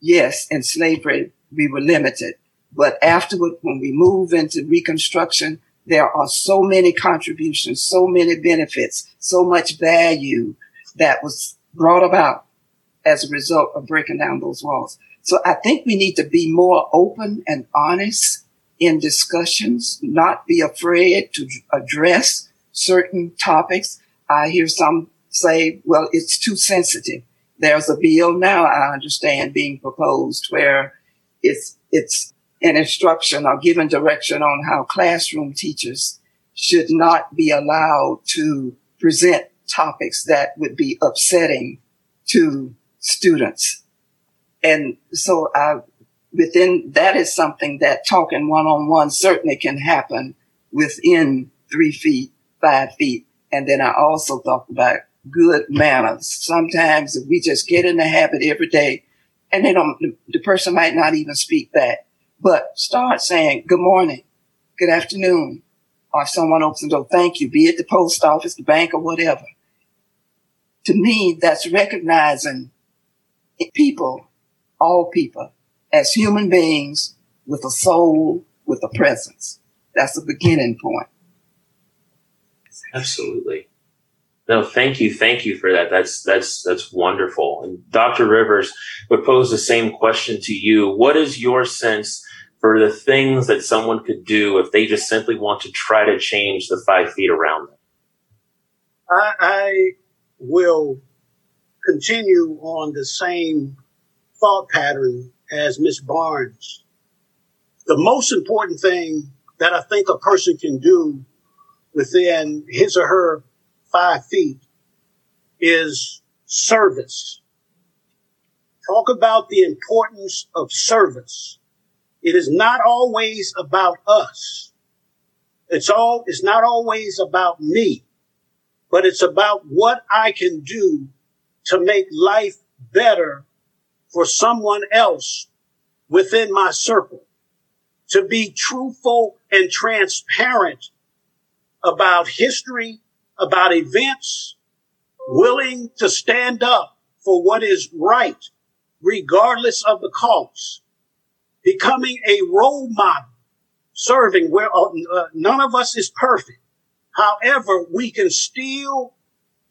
Yes, in slavery, we were limited. But afterward, when we move into Reconstruction, there are so many contributions, so many benefits, so much value that was brought about as a result of breaking down those walls. So I think we need to be more open and honest in discussions, not be afraid to address certain topics. I hear some say, well, it's too sensitive. There's a bill now, I understand, being proposed where it's, it's an instruction or given direction on how classroom teachers should not be allowed to present topics that would be upsetting to students. And so I, within that is something that talking one on one certainly can happen within three feet, five feet. And then I also talk about good manners. Sometimes we just get in the habit every day and they don't, the person might not even speak back, but start saying good morning, good afternoon. Or if someone opens the door, thank you, be it the post office, the bank or whatever. To me, that's recognizing people, all people as human beings with a soul, with a presence. That's the beginning point. Absolutely. No, thank you, thank you for that. That's that's that's wonderful. And Dr. Rivers would pose the same question to you. What is your sense for the things that someone could do if they just simply want to try to change the five feet around them? I, I will continue on the same thought pattern as Miss Barnes. The most important thing that I think a person can do within his or her five feet is service. Talk about the importance of service. It is not always about us. It's all, it's not always about me, but it's about what I can do to make life better for someone else within my circle. To be truthful and transparent about history, about events, willing to stand up for what is right, regardless of the cost. Becoming a role model, serving where uh, uh, none of us is perfect. However, we can still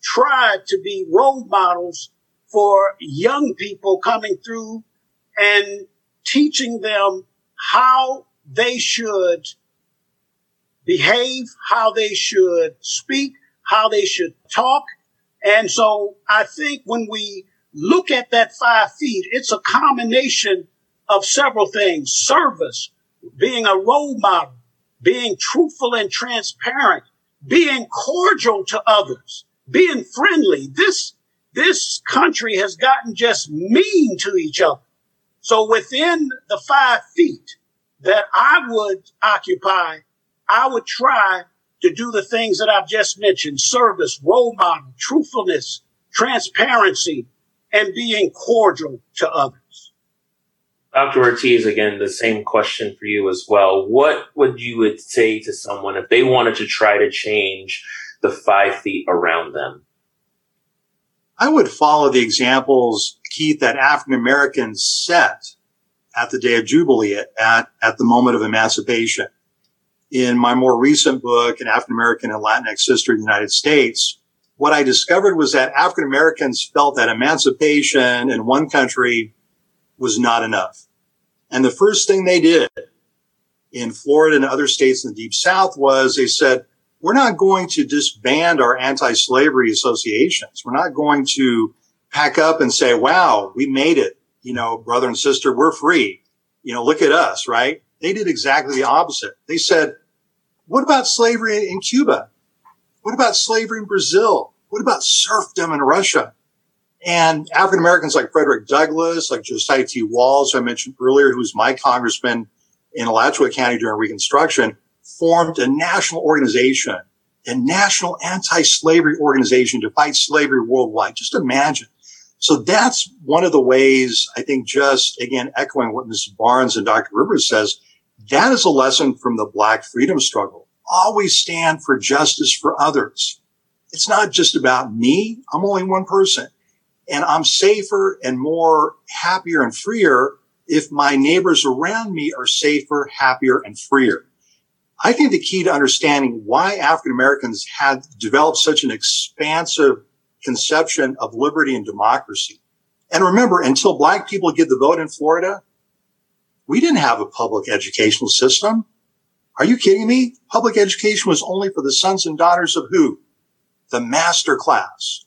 try to be role models for young people coming through and teaching them how they should behave, how they should speak, how they should talk. And so I think when we look at that five feet, it's a combination of several things. Service, being a role model, being truthful and transparent, being cordial to others, being friendly. This, this country has gotten just mean to each other. So within the five feet that I would occupy, I would try to do the things that I've just mentioned service, role model, truthfulness, transparency, and being cordial to others. Dr. Ortiz, again, the same question for you as well. What would you would say to someone if they wanted to try to change the five feet around them? I would follow the examples, Keith, that African Americans set at the Day of Jubilee at, at the moment of emancipation. In my more recent book, An African American and Latinx History of the United States, what I discovered was that African Americans felt that emancipation in one country was not enough. And the first thing they did in Florida and other states in the deep south was they said, we're not going to disband our anti-slavery associations. We're not going to pack up and say, wow, we made it. You know, brother and sister, we're free. You know, look at us, right? They did exactly the opposite. They said, what about slavery in Cuba? What about slavery in Brazil? What about serfdom in Russia? And African Americans like Frederick Douglass, like Josiah T. Walls, I mentioned earlier, who was my congressman in Alachua County during Reconstruction, formed a national organization, a national anti-slavery organization to fight slavery worldwide. Just imagine. So that's one of the ways I think just again, echoing what Mrs. Barnes and Dr. Rivers says, that is a lesson from the black freedom struggle. Always stand for justice for others. It's not just about me. I'm only one person and I'm safer and more happier and freer if my neighbors around me are safer, happier and freer. I think the key to understanding why African Americans had developed such an expansive conception of liberty and democracy. And remember, until black people get the vote in Florida, we didn't have a public educational system. Are you kidding me? Public education was only for the sons and daughters of who? The master class,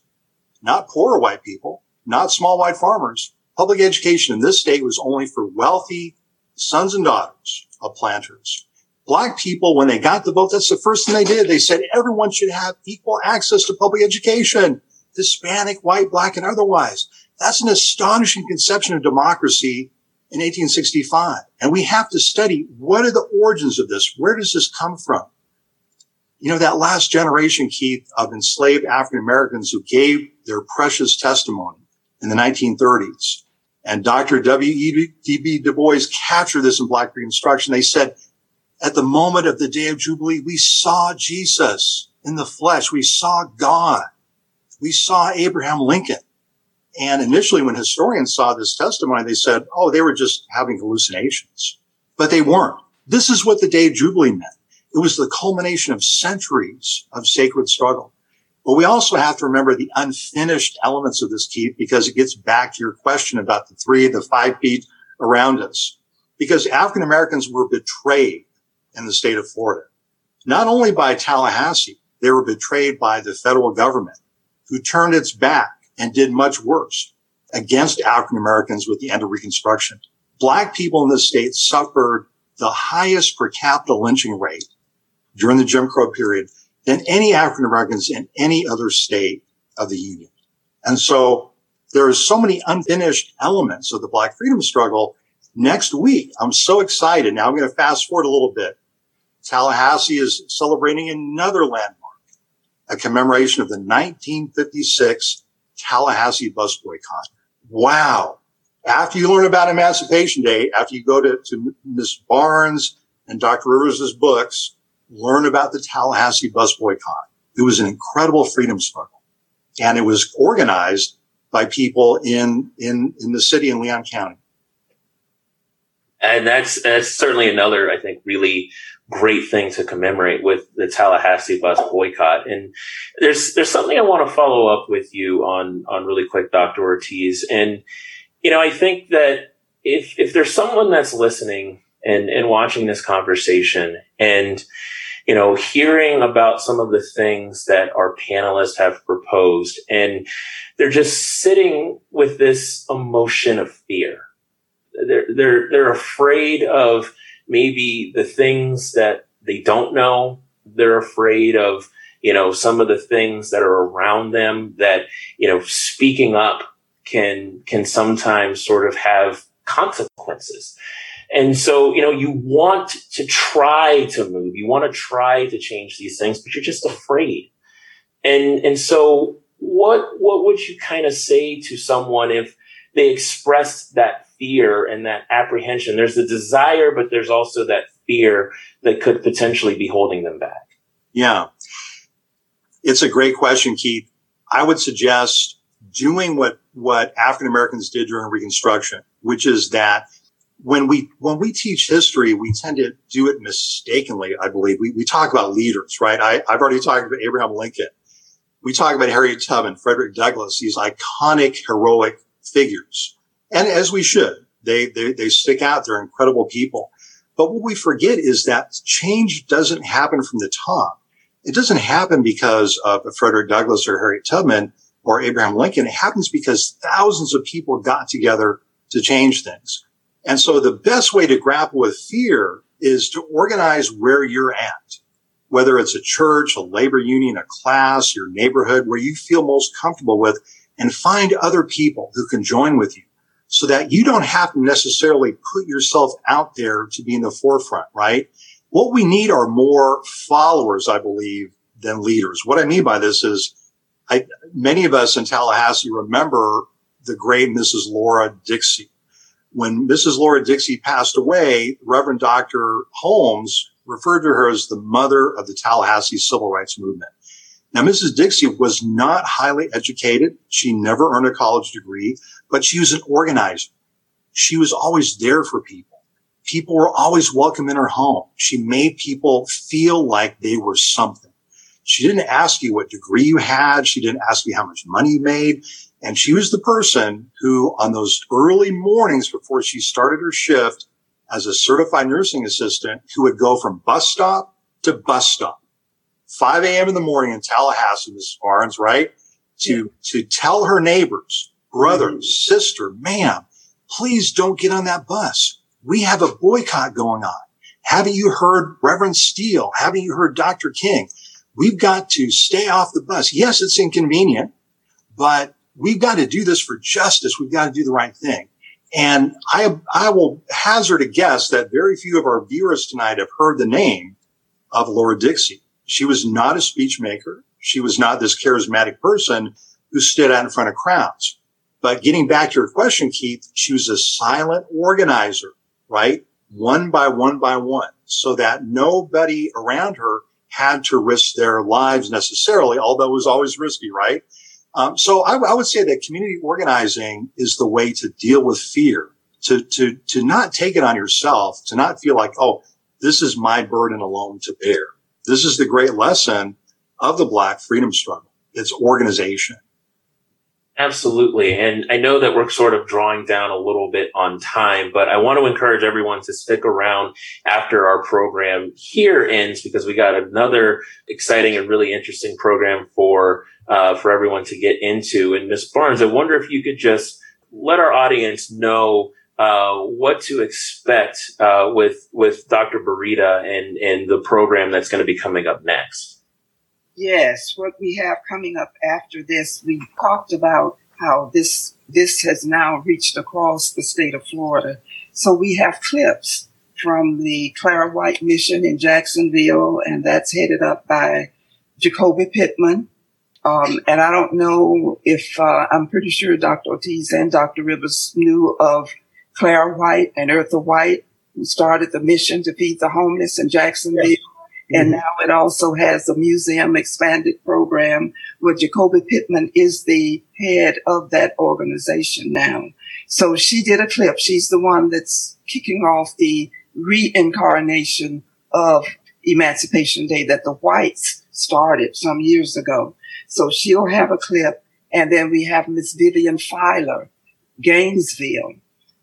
not poor white people, not small white farmers. Public education in this state was only for wealthy sons and daughters of planters. Black people, when they got the vote, that's the first thing they did. They said everyone should have equal access to public education, Hispanic, white, black, and otherwise. That's an astonishing conception of democracy in 1865. And we have to study what are the origins of this? Where does this come from? You know, that last generation, Keith, of enslaved African Americans who gave their precious testimony in the 1930s. And Dr. W.E.B. Du Bois captured this in Black Reconstruction. They said, at the moment of the day of Jubilee, we saw Jesus in the flesh. We saw God. We saw Abraham Lincoln. And initially, when historians saw this testimony, they said, oh, they were just having hallucinations. But they weren't. This is what the day of Jubilee meant. It was the culmination of centuries of sacred struggle. But we also have to remember the unfinished elements of this, Keith, because it gets back to your question about the three, the five feet around us. Because African Americans were betrayed in the state of Florida, not only by Tallahassee, they were betrayed by the federal government who turned its back and did much worse against African Americans with the end of Reconstruction. Black people in this state suffered the highest per capita lynching rate during the Jim Crow period than any African Americans in any other state of the Union. And so there are so many unfinished elements of the Black freedom struggle. Next week, I'm so excited. Now I'm going to fast forward a little bit. Tallahassee is celebrating another landmark, a commemoration of the 1956 Tallahassee bus boycott. Wow. After you learn about Emancipation Day, after you go to, to Ms. Barnes and Dr. Rivers' books, learn about the Tallahassee bus boycott. It was an incredible freedom struggle. And it was organized by people in, in, in the city in Leon County. And that's, that's certainly another, I think, really great thing to commemorate with the Tallahassee bus boycott. And there's there's something I want to follow up with you on on really quick, Dr. Ortiz. And you know, I think that if if there's someone that's listening and and watching this conversation and you know, hearing about some of the things that our panelists have proposed, and they're just sitting with this emotion of fear. They're they're they're afraid of maybe the things that they don't know. They're afraid of, you know, some of the things that are around them that, you know, speaking up can, can sometimes sort of have consequences. And so, you know, you want to try to move, you want to try to change these things, but you're just afraid. And, and so what, what would you kind of say to someone if they expressed that fear and that apprehension? There's the desire, but there's also that fear that could potentially be holding them back. Yeah. It's a great question, Keith. I would suggest doing what, what African Americans did during Reconstruction, which is that when we when we teach history, we tend to do it mistakenly. I believe we, we talk about leaders, right? I, I've already talked about Abraham Lincoln. We talk about Harriet Tubman, Frederick Douglass, these iconic heroic figures, and as we should, they they they stick out. They're incredible people. But what we forget is that change doesn't happen from the top. It doesn't happen because of Frederick Douglass or Harriet Tubman or Abraham Lincoln. It happens because thousands of people got together to change things. And so the best way to grapple with fear is to organize where you're at, whether it's a church, a labor union, a class, your neighborhood, where you feel most comfortable with and find other people who can join with you so that you don't have to necessarily put yourself out there to be in the forefront, right? What we need are more followers, I believe, than leaders. What I mean by this is I, many of us in Tallahassee remember the great Mrs. Laura Dixie when Mrs. Laura Dixie passed away, Reverend Dr. Holmes referred to her as the mother of the Tallahassee civil rights movement. Now, Mrs. Dixie was not highly educated. She never earned a college degree, but she was an organizer. She was always there for people. People were always welcome in her home. She made people feel like they were something. She didn't ask you what degree you had. She didn't ask you how much money you made. And she was the person who on those early mornings before she started her shift as a certified nursing assistant who would go from bus stop to bus stop, 5 a.m. in the morning in Tallahassee, Mrs. Barnes, right? To, to tell her neighbors, brother, sister, ma'am, please don't get on that bus. We have a boycott going on. Haven't you heard Reverend Steele? Haven't you heard Dr. King? We've got to stay off the bus. Yes, it's inconvenient, but we've got to do this for justice. We've got to do the right thing. And I, I will hazard a guess that very few of our viewers tonight have heard the name of Laura Dixie. She was not a speech maker. She was not this charismatic person who stood out in front of crowds. But getting back to your question, Keith, she was a silent organizer, right? One by one by one, so that nobody around her had to risk their lives necessarily, although it was always risky, right? Um, so I, I, would say that community organizing is the way to deal with fear, to, to, to not take it on yourself, to not feel like, oh, this is my burden alone to bear. This is the great lesson of the Black freedom struggle. It's organization. Absolutely. And I know that we're sort of drawing down a little bit on time, but I want to encourage everyone to stick around after our program here ends because we got another exciting and really interesting program for uh, for everyone to get into. And Ms. Barnes, I wonder if you could just let our audience know uh, what to expect uh, with with Dr. Bireda and and the program that's going to be coming up next. Yes, what we have coming up after this, we talked about how this this has now reached across the state of Florida. So we have clips from the Clara White mission in Jacksonville, and that's headed up by Ju'Coby Pittman. Um, and I don't know if uh, I'm pretty sure Dr. Ortiz and Dr. Rivers knew of Clara White and Eartha White, who started the mission to feed the homeless in Jacksonville. Yes. And mm-hmm. now it also has a museum expanded program where Ju'Coby Pittman is the head of that organization now. So she did a clip. She's the one that's kicking off the reincarnation of Emancipation Day that the whites started some years ago. So she'll have a clip. And then we have Miss Vivian Filer, Gainesville,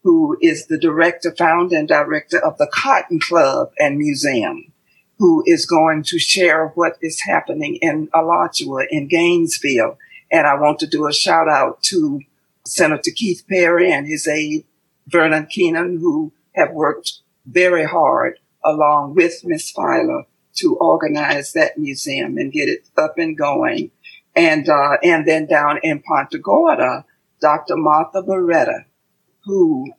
who is the director, founder and director of the Cotton Club and Museum, who is going to share what is happening in Alachua in Gainesville. And I want to do a shout out to Senator Keith Perry and his aide, Vernon Keenan, who have worked very hard along with Miss Filer to organize that museum and get it up and going and uh, and then down in Punta Gorda, Dr. Martha Bireda, who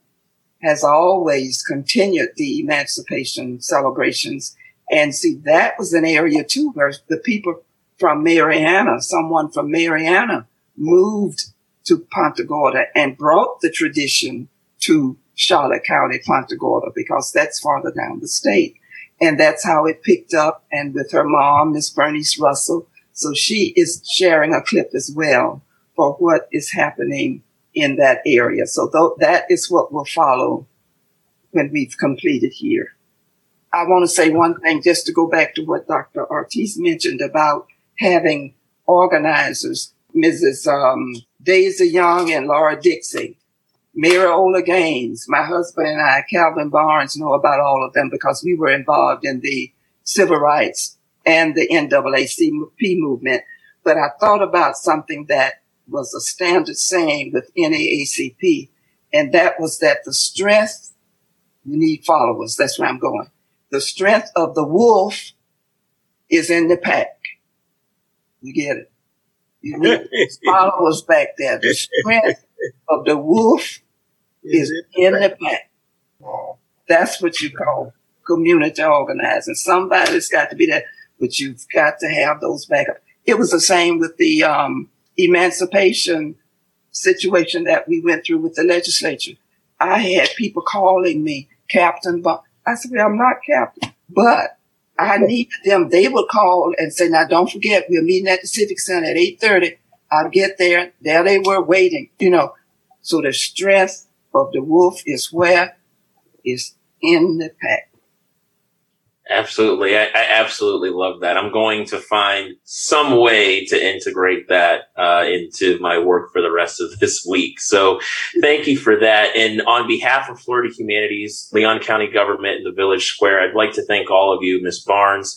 has always continued the emancipation celebrations. And see, that was an area too where the people from Marianna, someone from Marianna moved to Punta Gorda and brought the tradition to Charlotte County, Punta Gorda, because that's farther down the state. And that's how it picked up. And with her mom, Miss Bernice Russell. So she is sharing a clip as well for what is happening in that area. So th- that is what will follow when we've completed here. I want to say one thing just to go back to what Dr. Ortiz mentioned about having organizers, Mrs. Um, Daisy Young and Laura Dixie, Mary Ola Gaines, my husband and I, Calvin Barnes know about all of them because we were involved in the civil rights and the NAACP movement. But I thought about something that was a standard saying with NAACP, and that was that the strength, you need followers. That's where I'm going. The strength of the wolf is in the pack. You get it? You need followers back there. The strength of the wolf is in the pack. That's what you call community organizing. Somebody's got to be there, but you've got to have those backup. It was the same with the um, emancipation situation that we went through with the legislature. I had people calling me Captain, but I said, well, I'm not Captain, but I needed them. They would call and say, now don't forget, we're meeting at the Civic Center at 8.30. I'll get there. There they were waiting, you know. So the strength of the wolf is where? Is in the pack. Absolutely. I, I, absolutely love that. I'm going to find some way to integrate that uh, into my work for the rest of this week. So thank you for that. And on behalf of Florida Humanities, Leon County Government, and the Village Square, I'd like to thank all of you, Ms. Barnes,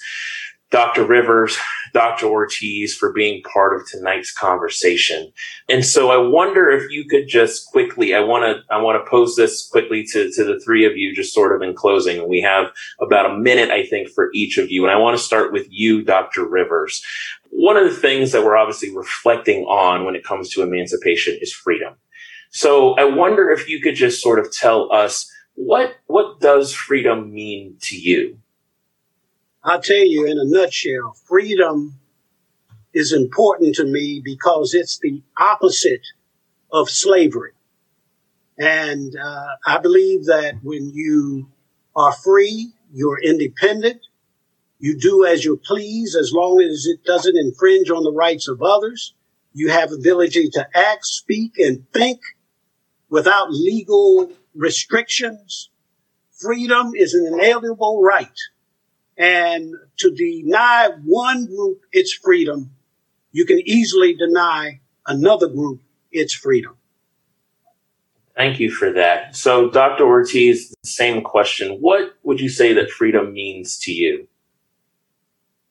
Dr. Rivers, Dr. Ortiz for being part of tonight's conversation. And so I wonder if you could just quickly, I want to, I want to pose this quickly to, to the three of you, just sort of in closing. We have about a minute, I think, for each of you. And I want to start with you, Dr. Rivers. One of the things that we're obviously reflecting on when it comes to emancipation is freedom. So I wonder if you could just sort of tell us what, what does freedom mean to you? I'll tell you in a nutshell, freedom is important to me because it's the opposite of slavery. And uh, I believe that when you are free, you're independent, you do as you please as long as it doesn't infringe on the rights of others. You have ability to act, speak, and think without legal restrictions. Freedom is an inalienable right. And to deny one group its freedom, you can easily deny another group its freedom. Thank you for that. So, Dr. Ortiz, same question. What would you say that freedom means to you?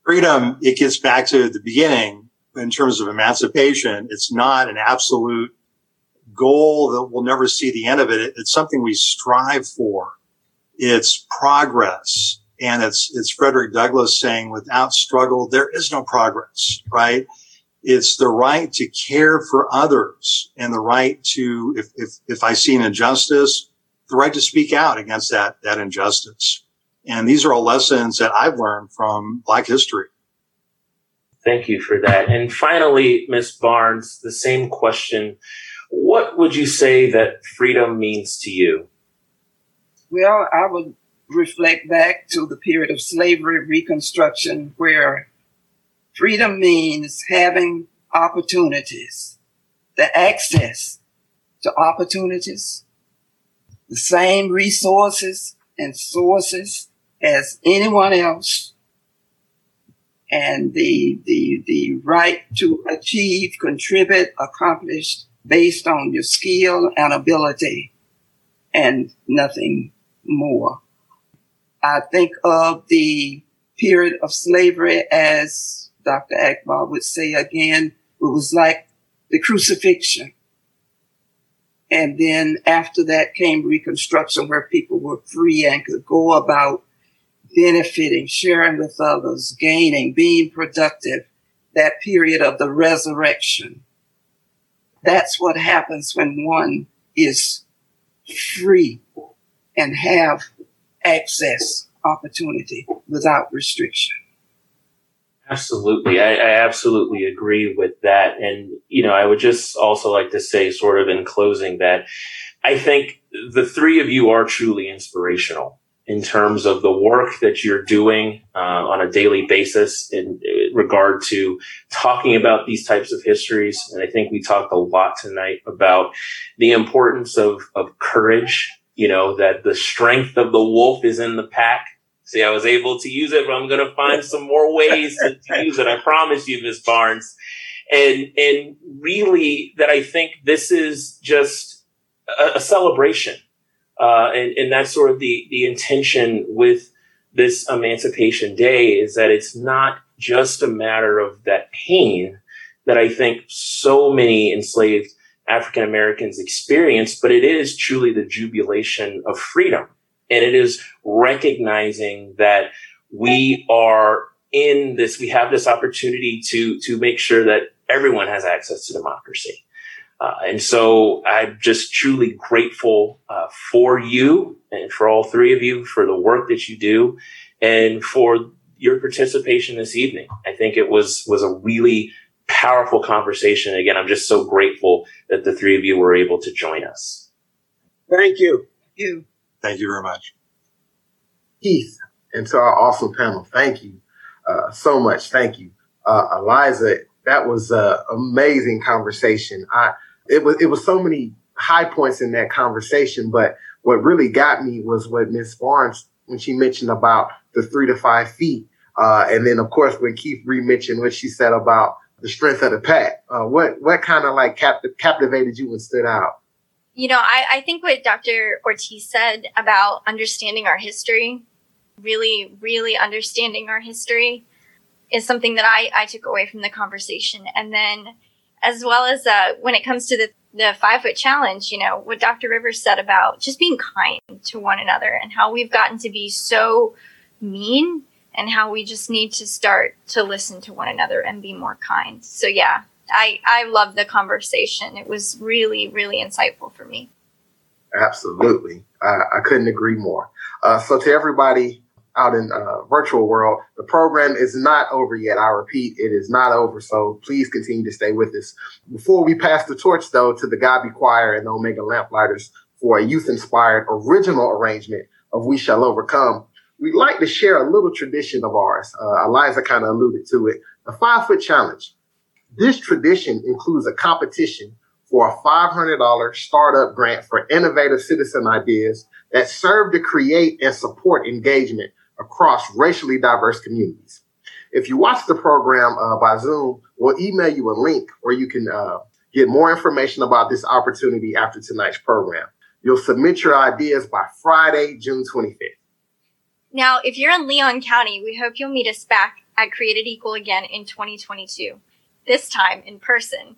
Freedom, it gets back to the beginning in terms of emancipation. It's not an absolute goal that we'll never see the end of it. It's something we strive for. It's progress. And it's, it's Frederick Douglass saying without struggle, there is no progress, right? It's the right to care for others and the right to, if, if, if I see an injustice, the right to speak out against that, that injustice. And these are all lessons that I've learned from Black history. Thank you for that. And finally, Ms. Barnes, the same question. What would you say that freedom means to you? Well, I would reflect back to the period of slavery reconstruction where freedom means having opportunities, the access to opportunities, the same resources and sources as anyone else, and the, the, the right to achieve, contribute, accomplish based on your skill and ability and nothing more. I think of the period of slavery as Dr. Akbar would say again, it was like the crucifixion. And then after that came Reconstruction, where people were free and could go about benefiting, sharing with others, gaining, being productive. That period of the resurrection. That's what happens when one is free and have access opportunity without restriction. Absolutely. I, I absolutely agree with that. And, you know, I would just also like to say, sort of in closing, that I think the three of you are truly inspirational in terms of the work that you're doing uh, on a daily basis in, in regard to talking about these types of histories. And I think we talked a lot tonight about the importance of, of courage, you know, that the strength of the wolf is in the pack. See, I was able to use it, but I'm going to find some more ways to, to use it. I promise you, Miss Barnes. And, and really that I think this is just a, a celebration uh, and, and that's sort of the, the intention with this Emancipation Day is that it's not just a matter of that pain that I think so many enslaved African Americans experience, but it is truly the jubilation of freedom. And it is recognizing that we are in this, we have this opportunity to, to make sure that everyone has access to democracy. Uh, and so I'm just truly grateful uh, for you and for all three of you for the work that you do and for your participation this evening. I think it was was a really powerful conversation. Again, I'm just so grateful that the three of you were able to join us. Thank you. Thank You. Thank you very much. Keith, and to our awesome panel, thank you uh, so much. Thank you. Uh, Eliza, that was an amazing conversation. I it was it was so many high points in that conversation, but what really got me was what Miss Barnes when she mentioned about the three to five feet, uh, and then of course when Keith re-mentioned what she said about the strength of the pack. Uh, what what kind of like cap- captivated you and stood out? You know, I, I think what Dr. Ortiz said about understanding our history, really, really understanding our history, is something that I, I took away from the conversation. And then as well as uh, when it comes to the, the five foot challenge, you know, what Dr. Rivers said about just being kind to one another and how we've gotten to be so mean and how we just need to start to listen to one another and be more kind. So yeah, I, I love the conversation. It was really, really insightful for me. Absolutely. I, I couldn't agree more. Uh, so to everybody out in uh, virtual world. The program is not over yet. I repeat, it is not over. So please continue to stay with us. Before we pass the torch, though, to the Godby Choir and the Omega Lamplighters for a youth-inspired original arrangement of "We Shall Overcome," we'd like to share a little tradition of ours. Uh, Eliza kind of alluded to it. The Five Foot Challenge. This tradition includes a competition for a $500 startup grant for innovative citizen ideas that serve to create and support engagement across racially diverse communities. If you watch the program uh, by Zoom, we'll email you a link where you can uh, get more information about this opportunity after tonight's program. You'll submit your ideas by Friday, June 25th. Now, if you're in Leon County, we hope you'll meet us back at Created Equal again in 2022, this time in person.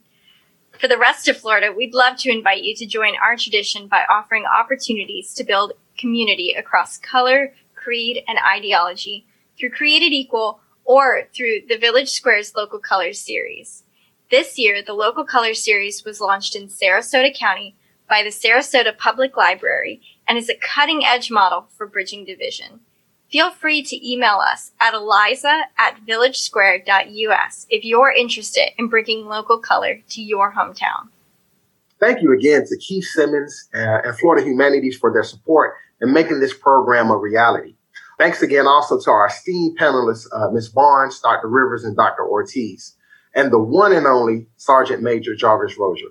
For the rest of Florida, we'd love to invite you to join our tradition by offering opportunities to build community across color, creed, and ideology through Created Equal or through the Village Squares Local Colors series. This year, the Local Colors series was launched in Sarasota County by the Sarasota Public Library and is a cutting edge model for bridging division. Feel free to email us at eliza at villagesquare.us if you're interested in bringing local color to your hometown. Thank you again to Keith Simmons uh, and Florida Humanities for their support in making this program a reality. Thanks again also to our esteemed panelists, uh, Ms. Barnes, Dr. Rivers, and Dr. Ortiz, and the one and only Sergeant Major Jarvis Rozier.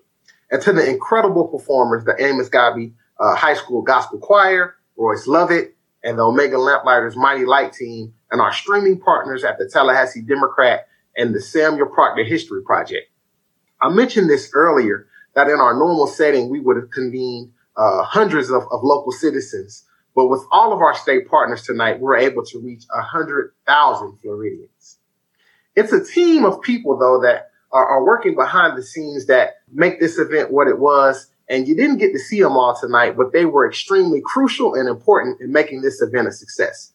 And to the incredible performers, the Amos Godby uh, High School Gospel Choir, Royce Lovett, and the Omega Lamplighters Mighty Light Team, and our streaming partners at the Tallahassee Democrat and the Samuel Proctor History Project. I mentioned this earlier that in our normal setting, we would have convened uh, hundreds of, of local citizens. But with all of our state partners tonight, we're able to reach 100,000 Floridians. It's a team of people, though, that are, are working behind the scenes that make this event what it was. And you didn't get to see them all tonight, but they were extremely crucial and important in making this event a success.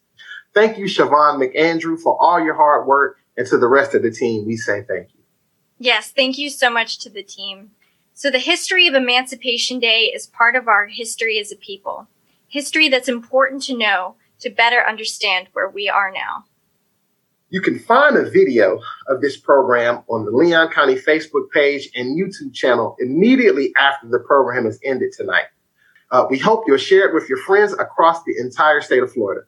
Thank you, Siobhan McAndrew, for all your hard work. And to the rest of the team, we say thank you. Yes, thank you so much to the team. So the history of Emancipation Day is part of our history as a people. history that's important to know to better understand where we are now. You can find a video of this program on the Leon County Facebook page and YouTube channel immediately after the program has ended tonight. Uh, we hope you'll share it with your friends across the entire state of Florida.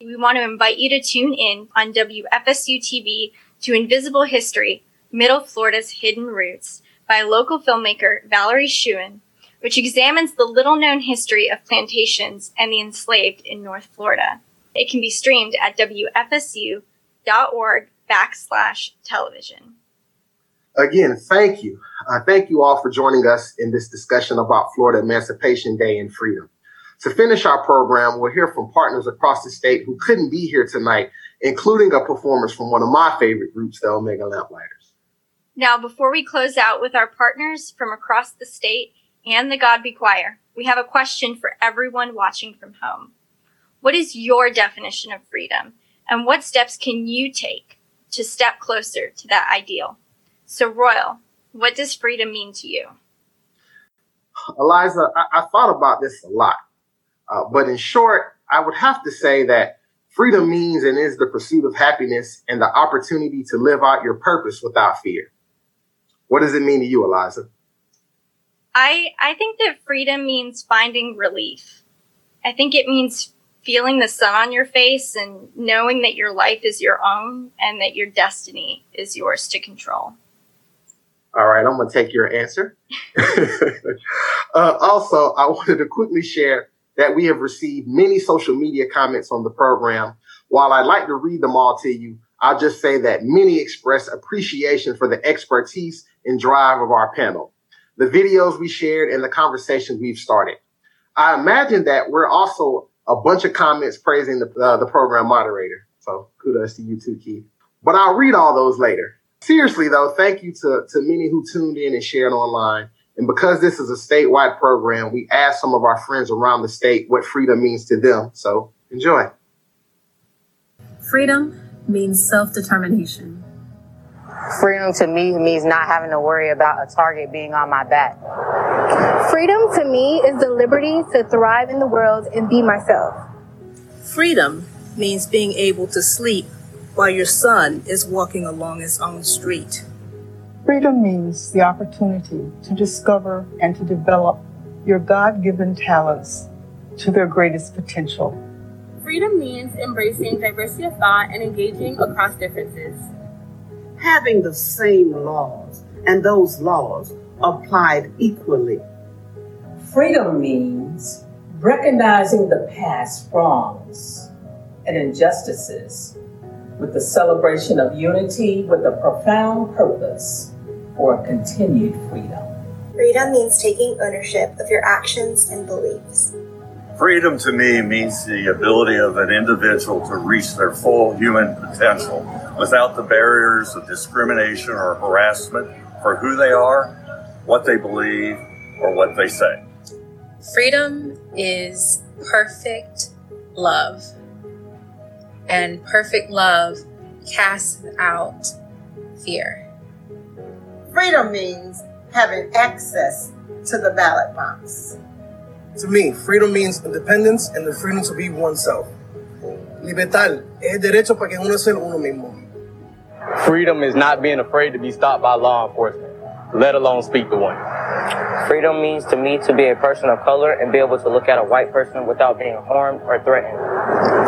We want to invite you to tune in on WFSU TV to Invisible History Middle Florida's Hidden Roots by local filmmaker Valerie Scoon, which examines the little known history of plantations and the enslaved in North Florida. It can be streamed at WFSU org backslash television. Again, thank you. Uh, thank you all for joining us in this discussion about Florida Emancipation Day and freedom. To finish our program, we'll hear from partners across the state who couldn't be here tonight, including a performance from one of my favorite groups, the Omega Lamplighters. Now, before we close out with our partners from across the state and the Godby Choir, we have a question for everyone watching from home. What is your definition of freedom? And what steps can you take to step closer to that ideal? So, Royal, what does freedom mean to you? Eliza, I, I thought about this a lot. Uh, but in short, I would have to say that freedom means and is the pursuit of happiness and the opportunity to live out your purpose without fear. What does it mean to you, Eliza? I, I think that freedom means finding relief. I think it means feeling the sun on your face and knowing that your life is your own and that your destiny is yours to control. All right, I'm going to take your answer. uh, also, I wanted to quickly share that we have received many social media comments on the program. While I'd like to read them all to you, I'll just say that many express appreciation for the expertise and drive of our panel, the videos we shared, and the conversations we've started. I imagine that we're also a bunch of comments praising the, uh, the program moderator. So kudos to you too, Keith. But I'll read all those later. Seriously though, thank you to, to many who tuned in and shared online. And because this is a statewide program, we asked some of our friends around the state what freedom means to them. So enjoy. Freedom means self determination. Freedom to me means not having to worry about a target being on my back. Freedom to me is the liberty to thrive in the world and be myself. Freedom means being able to sleep while your son is walking along his own street. Freedom means the opportunity to discover and to develop your God given talents to their greatest potential. Freedom means embracing diversity of thought and engaging across differences. Having the same laws and those laws applied equally. Freedom means recognizing the past wrongs and injustices with the celebration of unity with a profound purpose for continued freedom. Freedom means taking ownership of your actions and beliefs. Freedom to me means the ability of an individual to reach their full human potential without the barriers of discrimination or harassment for who they are, what they believe, or what they say. Freedom is perfect love, and perfect love casts out fear. Freedom means having access to the ballot box. To me, freedom means independence and the freedom to be oneself. Libertad es el derecho para que uno sea uno mismo. Freedom is not being afraid to be stopped by law enforcement, let alone speak to one. Freedom means to me to be a person of color and be able to look at a white person without being harmed or threatened.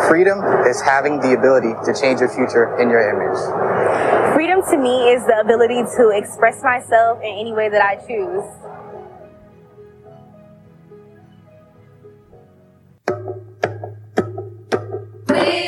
Freedom is having the ability to change your future in your image. Freedom to me is the ability to express myself in any way that I choose. We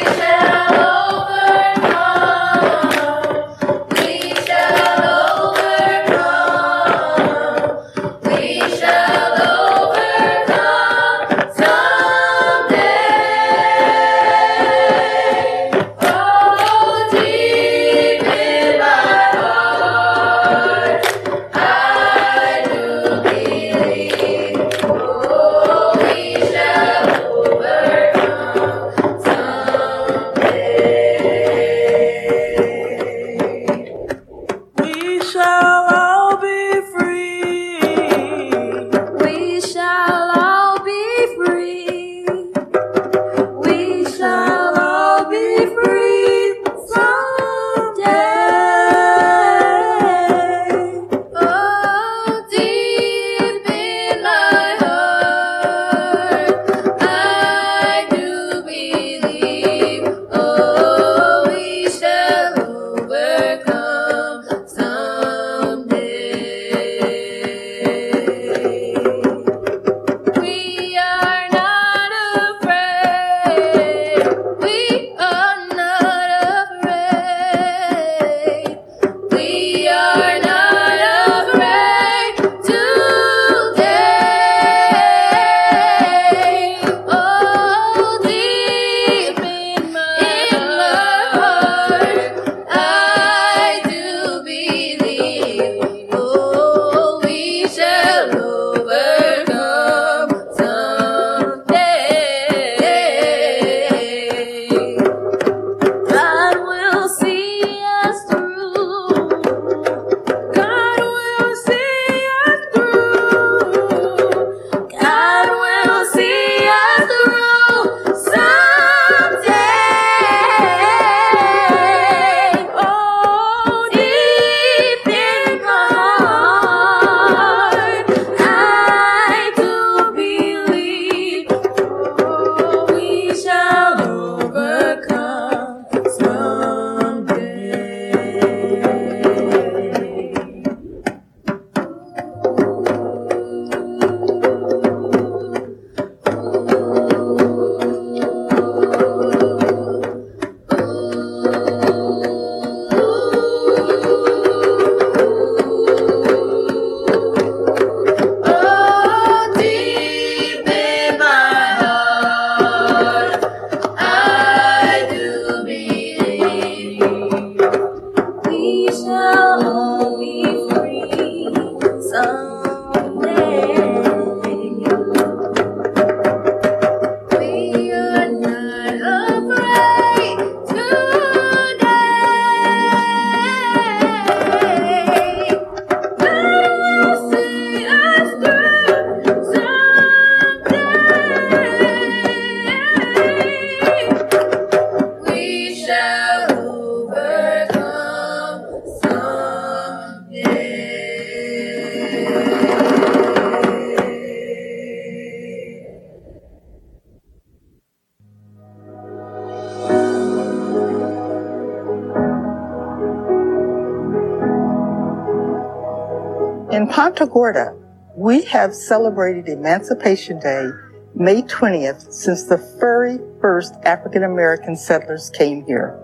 celebrated Emancipation Day May 20th since the very first African American settlers came here.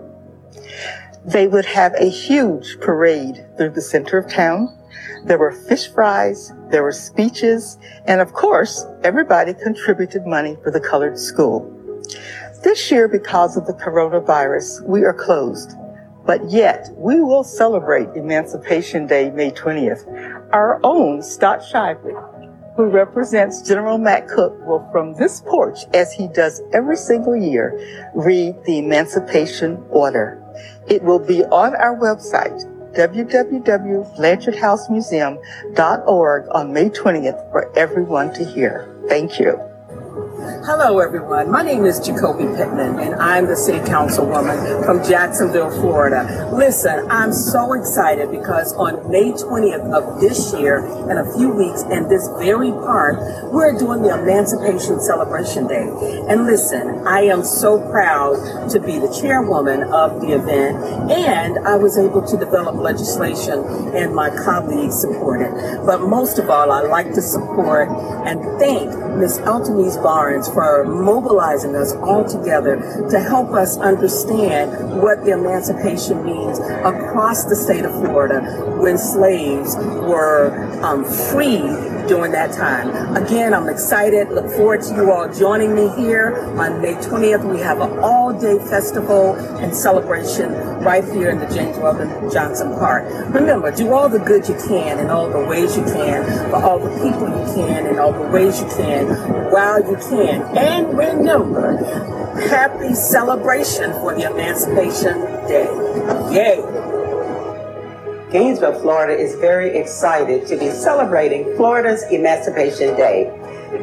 They would have a huge parade through the center of town. There were fish fries, there were speeches, and of course, everybody contributed money for the colored school. This year, because of the coronavirus, we are closed. But yet, we will celebrate Emancipation Day, May 20th. Our own Stott Shively, who represents General McCook, will from this porch, as he does every single year, read the Emancipation Order. It will be on our website, www.blanchardhousemuseum.org on May 20th for everyone to hear. Thank you. Hello, everyone. My name is Ju'Coby Pittman, and I'm the City Councilwoman from Jacksonville, Florida. Listen, I'm so excited because on May 20th of this year, in a few weeks, in this very park, we're doing the Emancipation Celebration Day. And listen, I am so proud to be the chairwoman of the event, and I was able to develop legislation, and my colleagues support it. But most of all, I like to support and thank Ms. Althemese Barnes for mobilizing us all together to help us understand what the emancipation means across the state of Florida when slaves were um, freed during that time. Again, I'm excited. Look forward to you all joining me here on May 20th. We have an all-day festival and celebration right here in the James Weldon Johnson Park. Remember, do all the good you can in all the ways you can for all the people you can in all the ways you can while you can. And remember, happy celebration for the Emancipation Day. Yay! Gainesville, Florida is very excited to be celebrating Florida's Emancipation Day.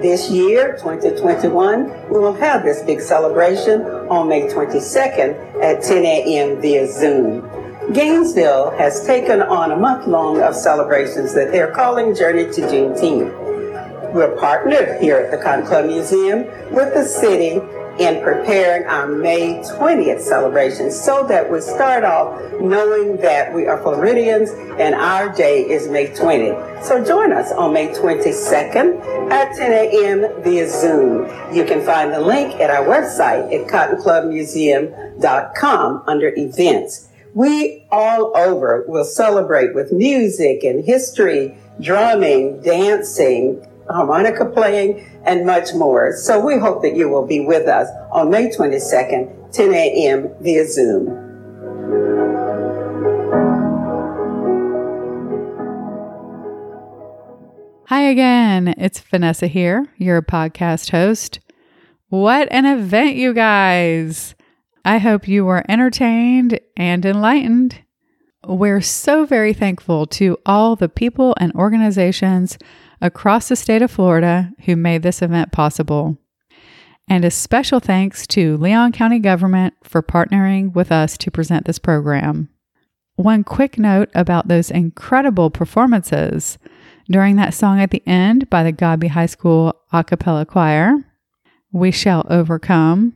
This year, 2021, we will have this big celebration on May 22nd at 10 a.m. via Zoom. Gainesville has taken on a month long of celebrations that they're calling Journey to Juneteenth. We're partnered here at the Club Museum with the city in preparing our May 20th celebration so that we start off knowing that we are Floridians and our day is May 20th. So join us on May 22nd at 10 a.m. via Zoom. You can find the link at our website at cottonclubmuseum.com under events. We all over will celebrate with music and history, drumming, dancing, harmonica playing, and much more. So we hope that you will be with us on May 22nd, 10 a.m. via Zoom. Hi again. It's Vanessa here, your podcast host. What an event, you guys! I hope you were entertained and enlightened. We're so very thankful to all the people and organizations across the state of Florida who made this event possible. And a special thanks to Leon County government for partnering with us to present this program. One quick note about those incredible performances during that song at the end by the Godby High School a cappella choir, We Shall Overcome.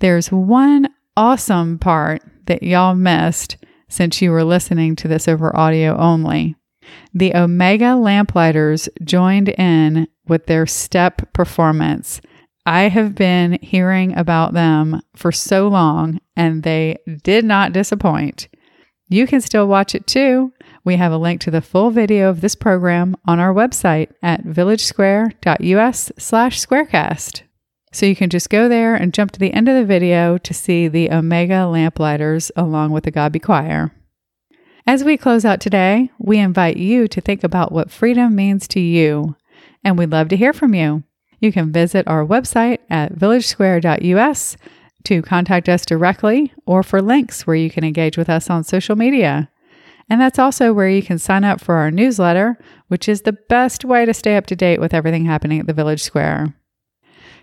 There's one awesome part that y'all missed since you were listening to this over audio only. The Omega Lamplighters joined in with their step performance. I have been hearing about them for so long and they did not disappoint. You can still watch it too. We have a link to the full video of this program on our website at villagesquare.us slash squarecast. So you can just go there and jump to the end of the video to see the Omega Lamplighters along with the Godby Choir. As we close out today, we invite you to think about what freedom means to you, and we'd love to hear from you. You can visit our website at villagesquare.us to contact us directly or for links where you can engage with us on social media. And that's also where you can sign up for our newsletter, which is the best way to stay up to date with everything happening at the Village Square.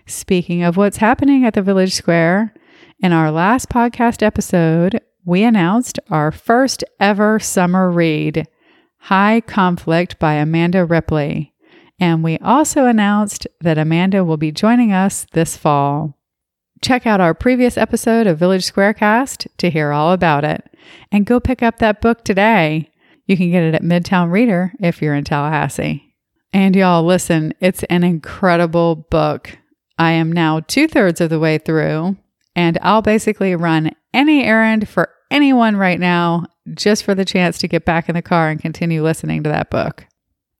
Speaking of what's happening at the Village Square, in our last podcast episode, we announced our first ever summer read, High Conflict by Amanda Ripley. And we also announced that Amanda will be joining us this fall. Check out our previous episode of Village Squarecast to hear all about it. And go pick up that book today. You can get it at Midtown Reader if you're in Tallahassee. And y'all, listen, it's an incredible book. I am now two thirds of the way through, and I'll basically run any errand for anyone right now just for the chance to get back in the car and continue listening to that book.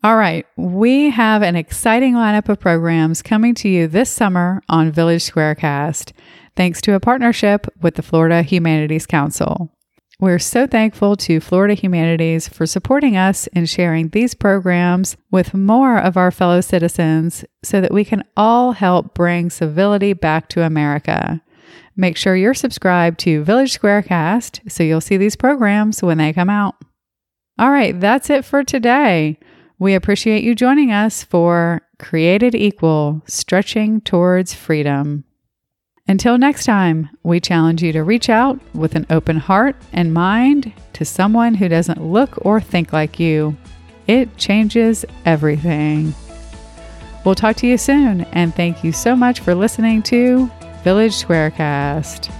All right, we have an exciting lineup of programs coming to you this summer on Village Squarecast, thanks to a partnership with the Florida Humanities Council. We're so thankful to Florida Humanities for supporting us in sharing these programs with more of our fellow citizens so that we can all help bring civility back to America. Make sure you're subscribed to Village Squarecast so you'll see these programs when they come out. All right, that's it for today. We appreciate you joining us for Created Equal Stretching Towards Freedom. Until next time, we challenge you to reach out with an open heart and mind to someone who doesn't look or think like you. It changes everything. We'll talk to you soon, and thank you so much for listening to Village Squarecast.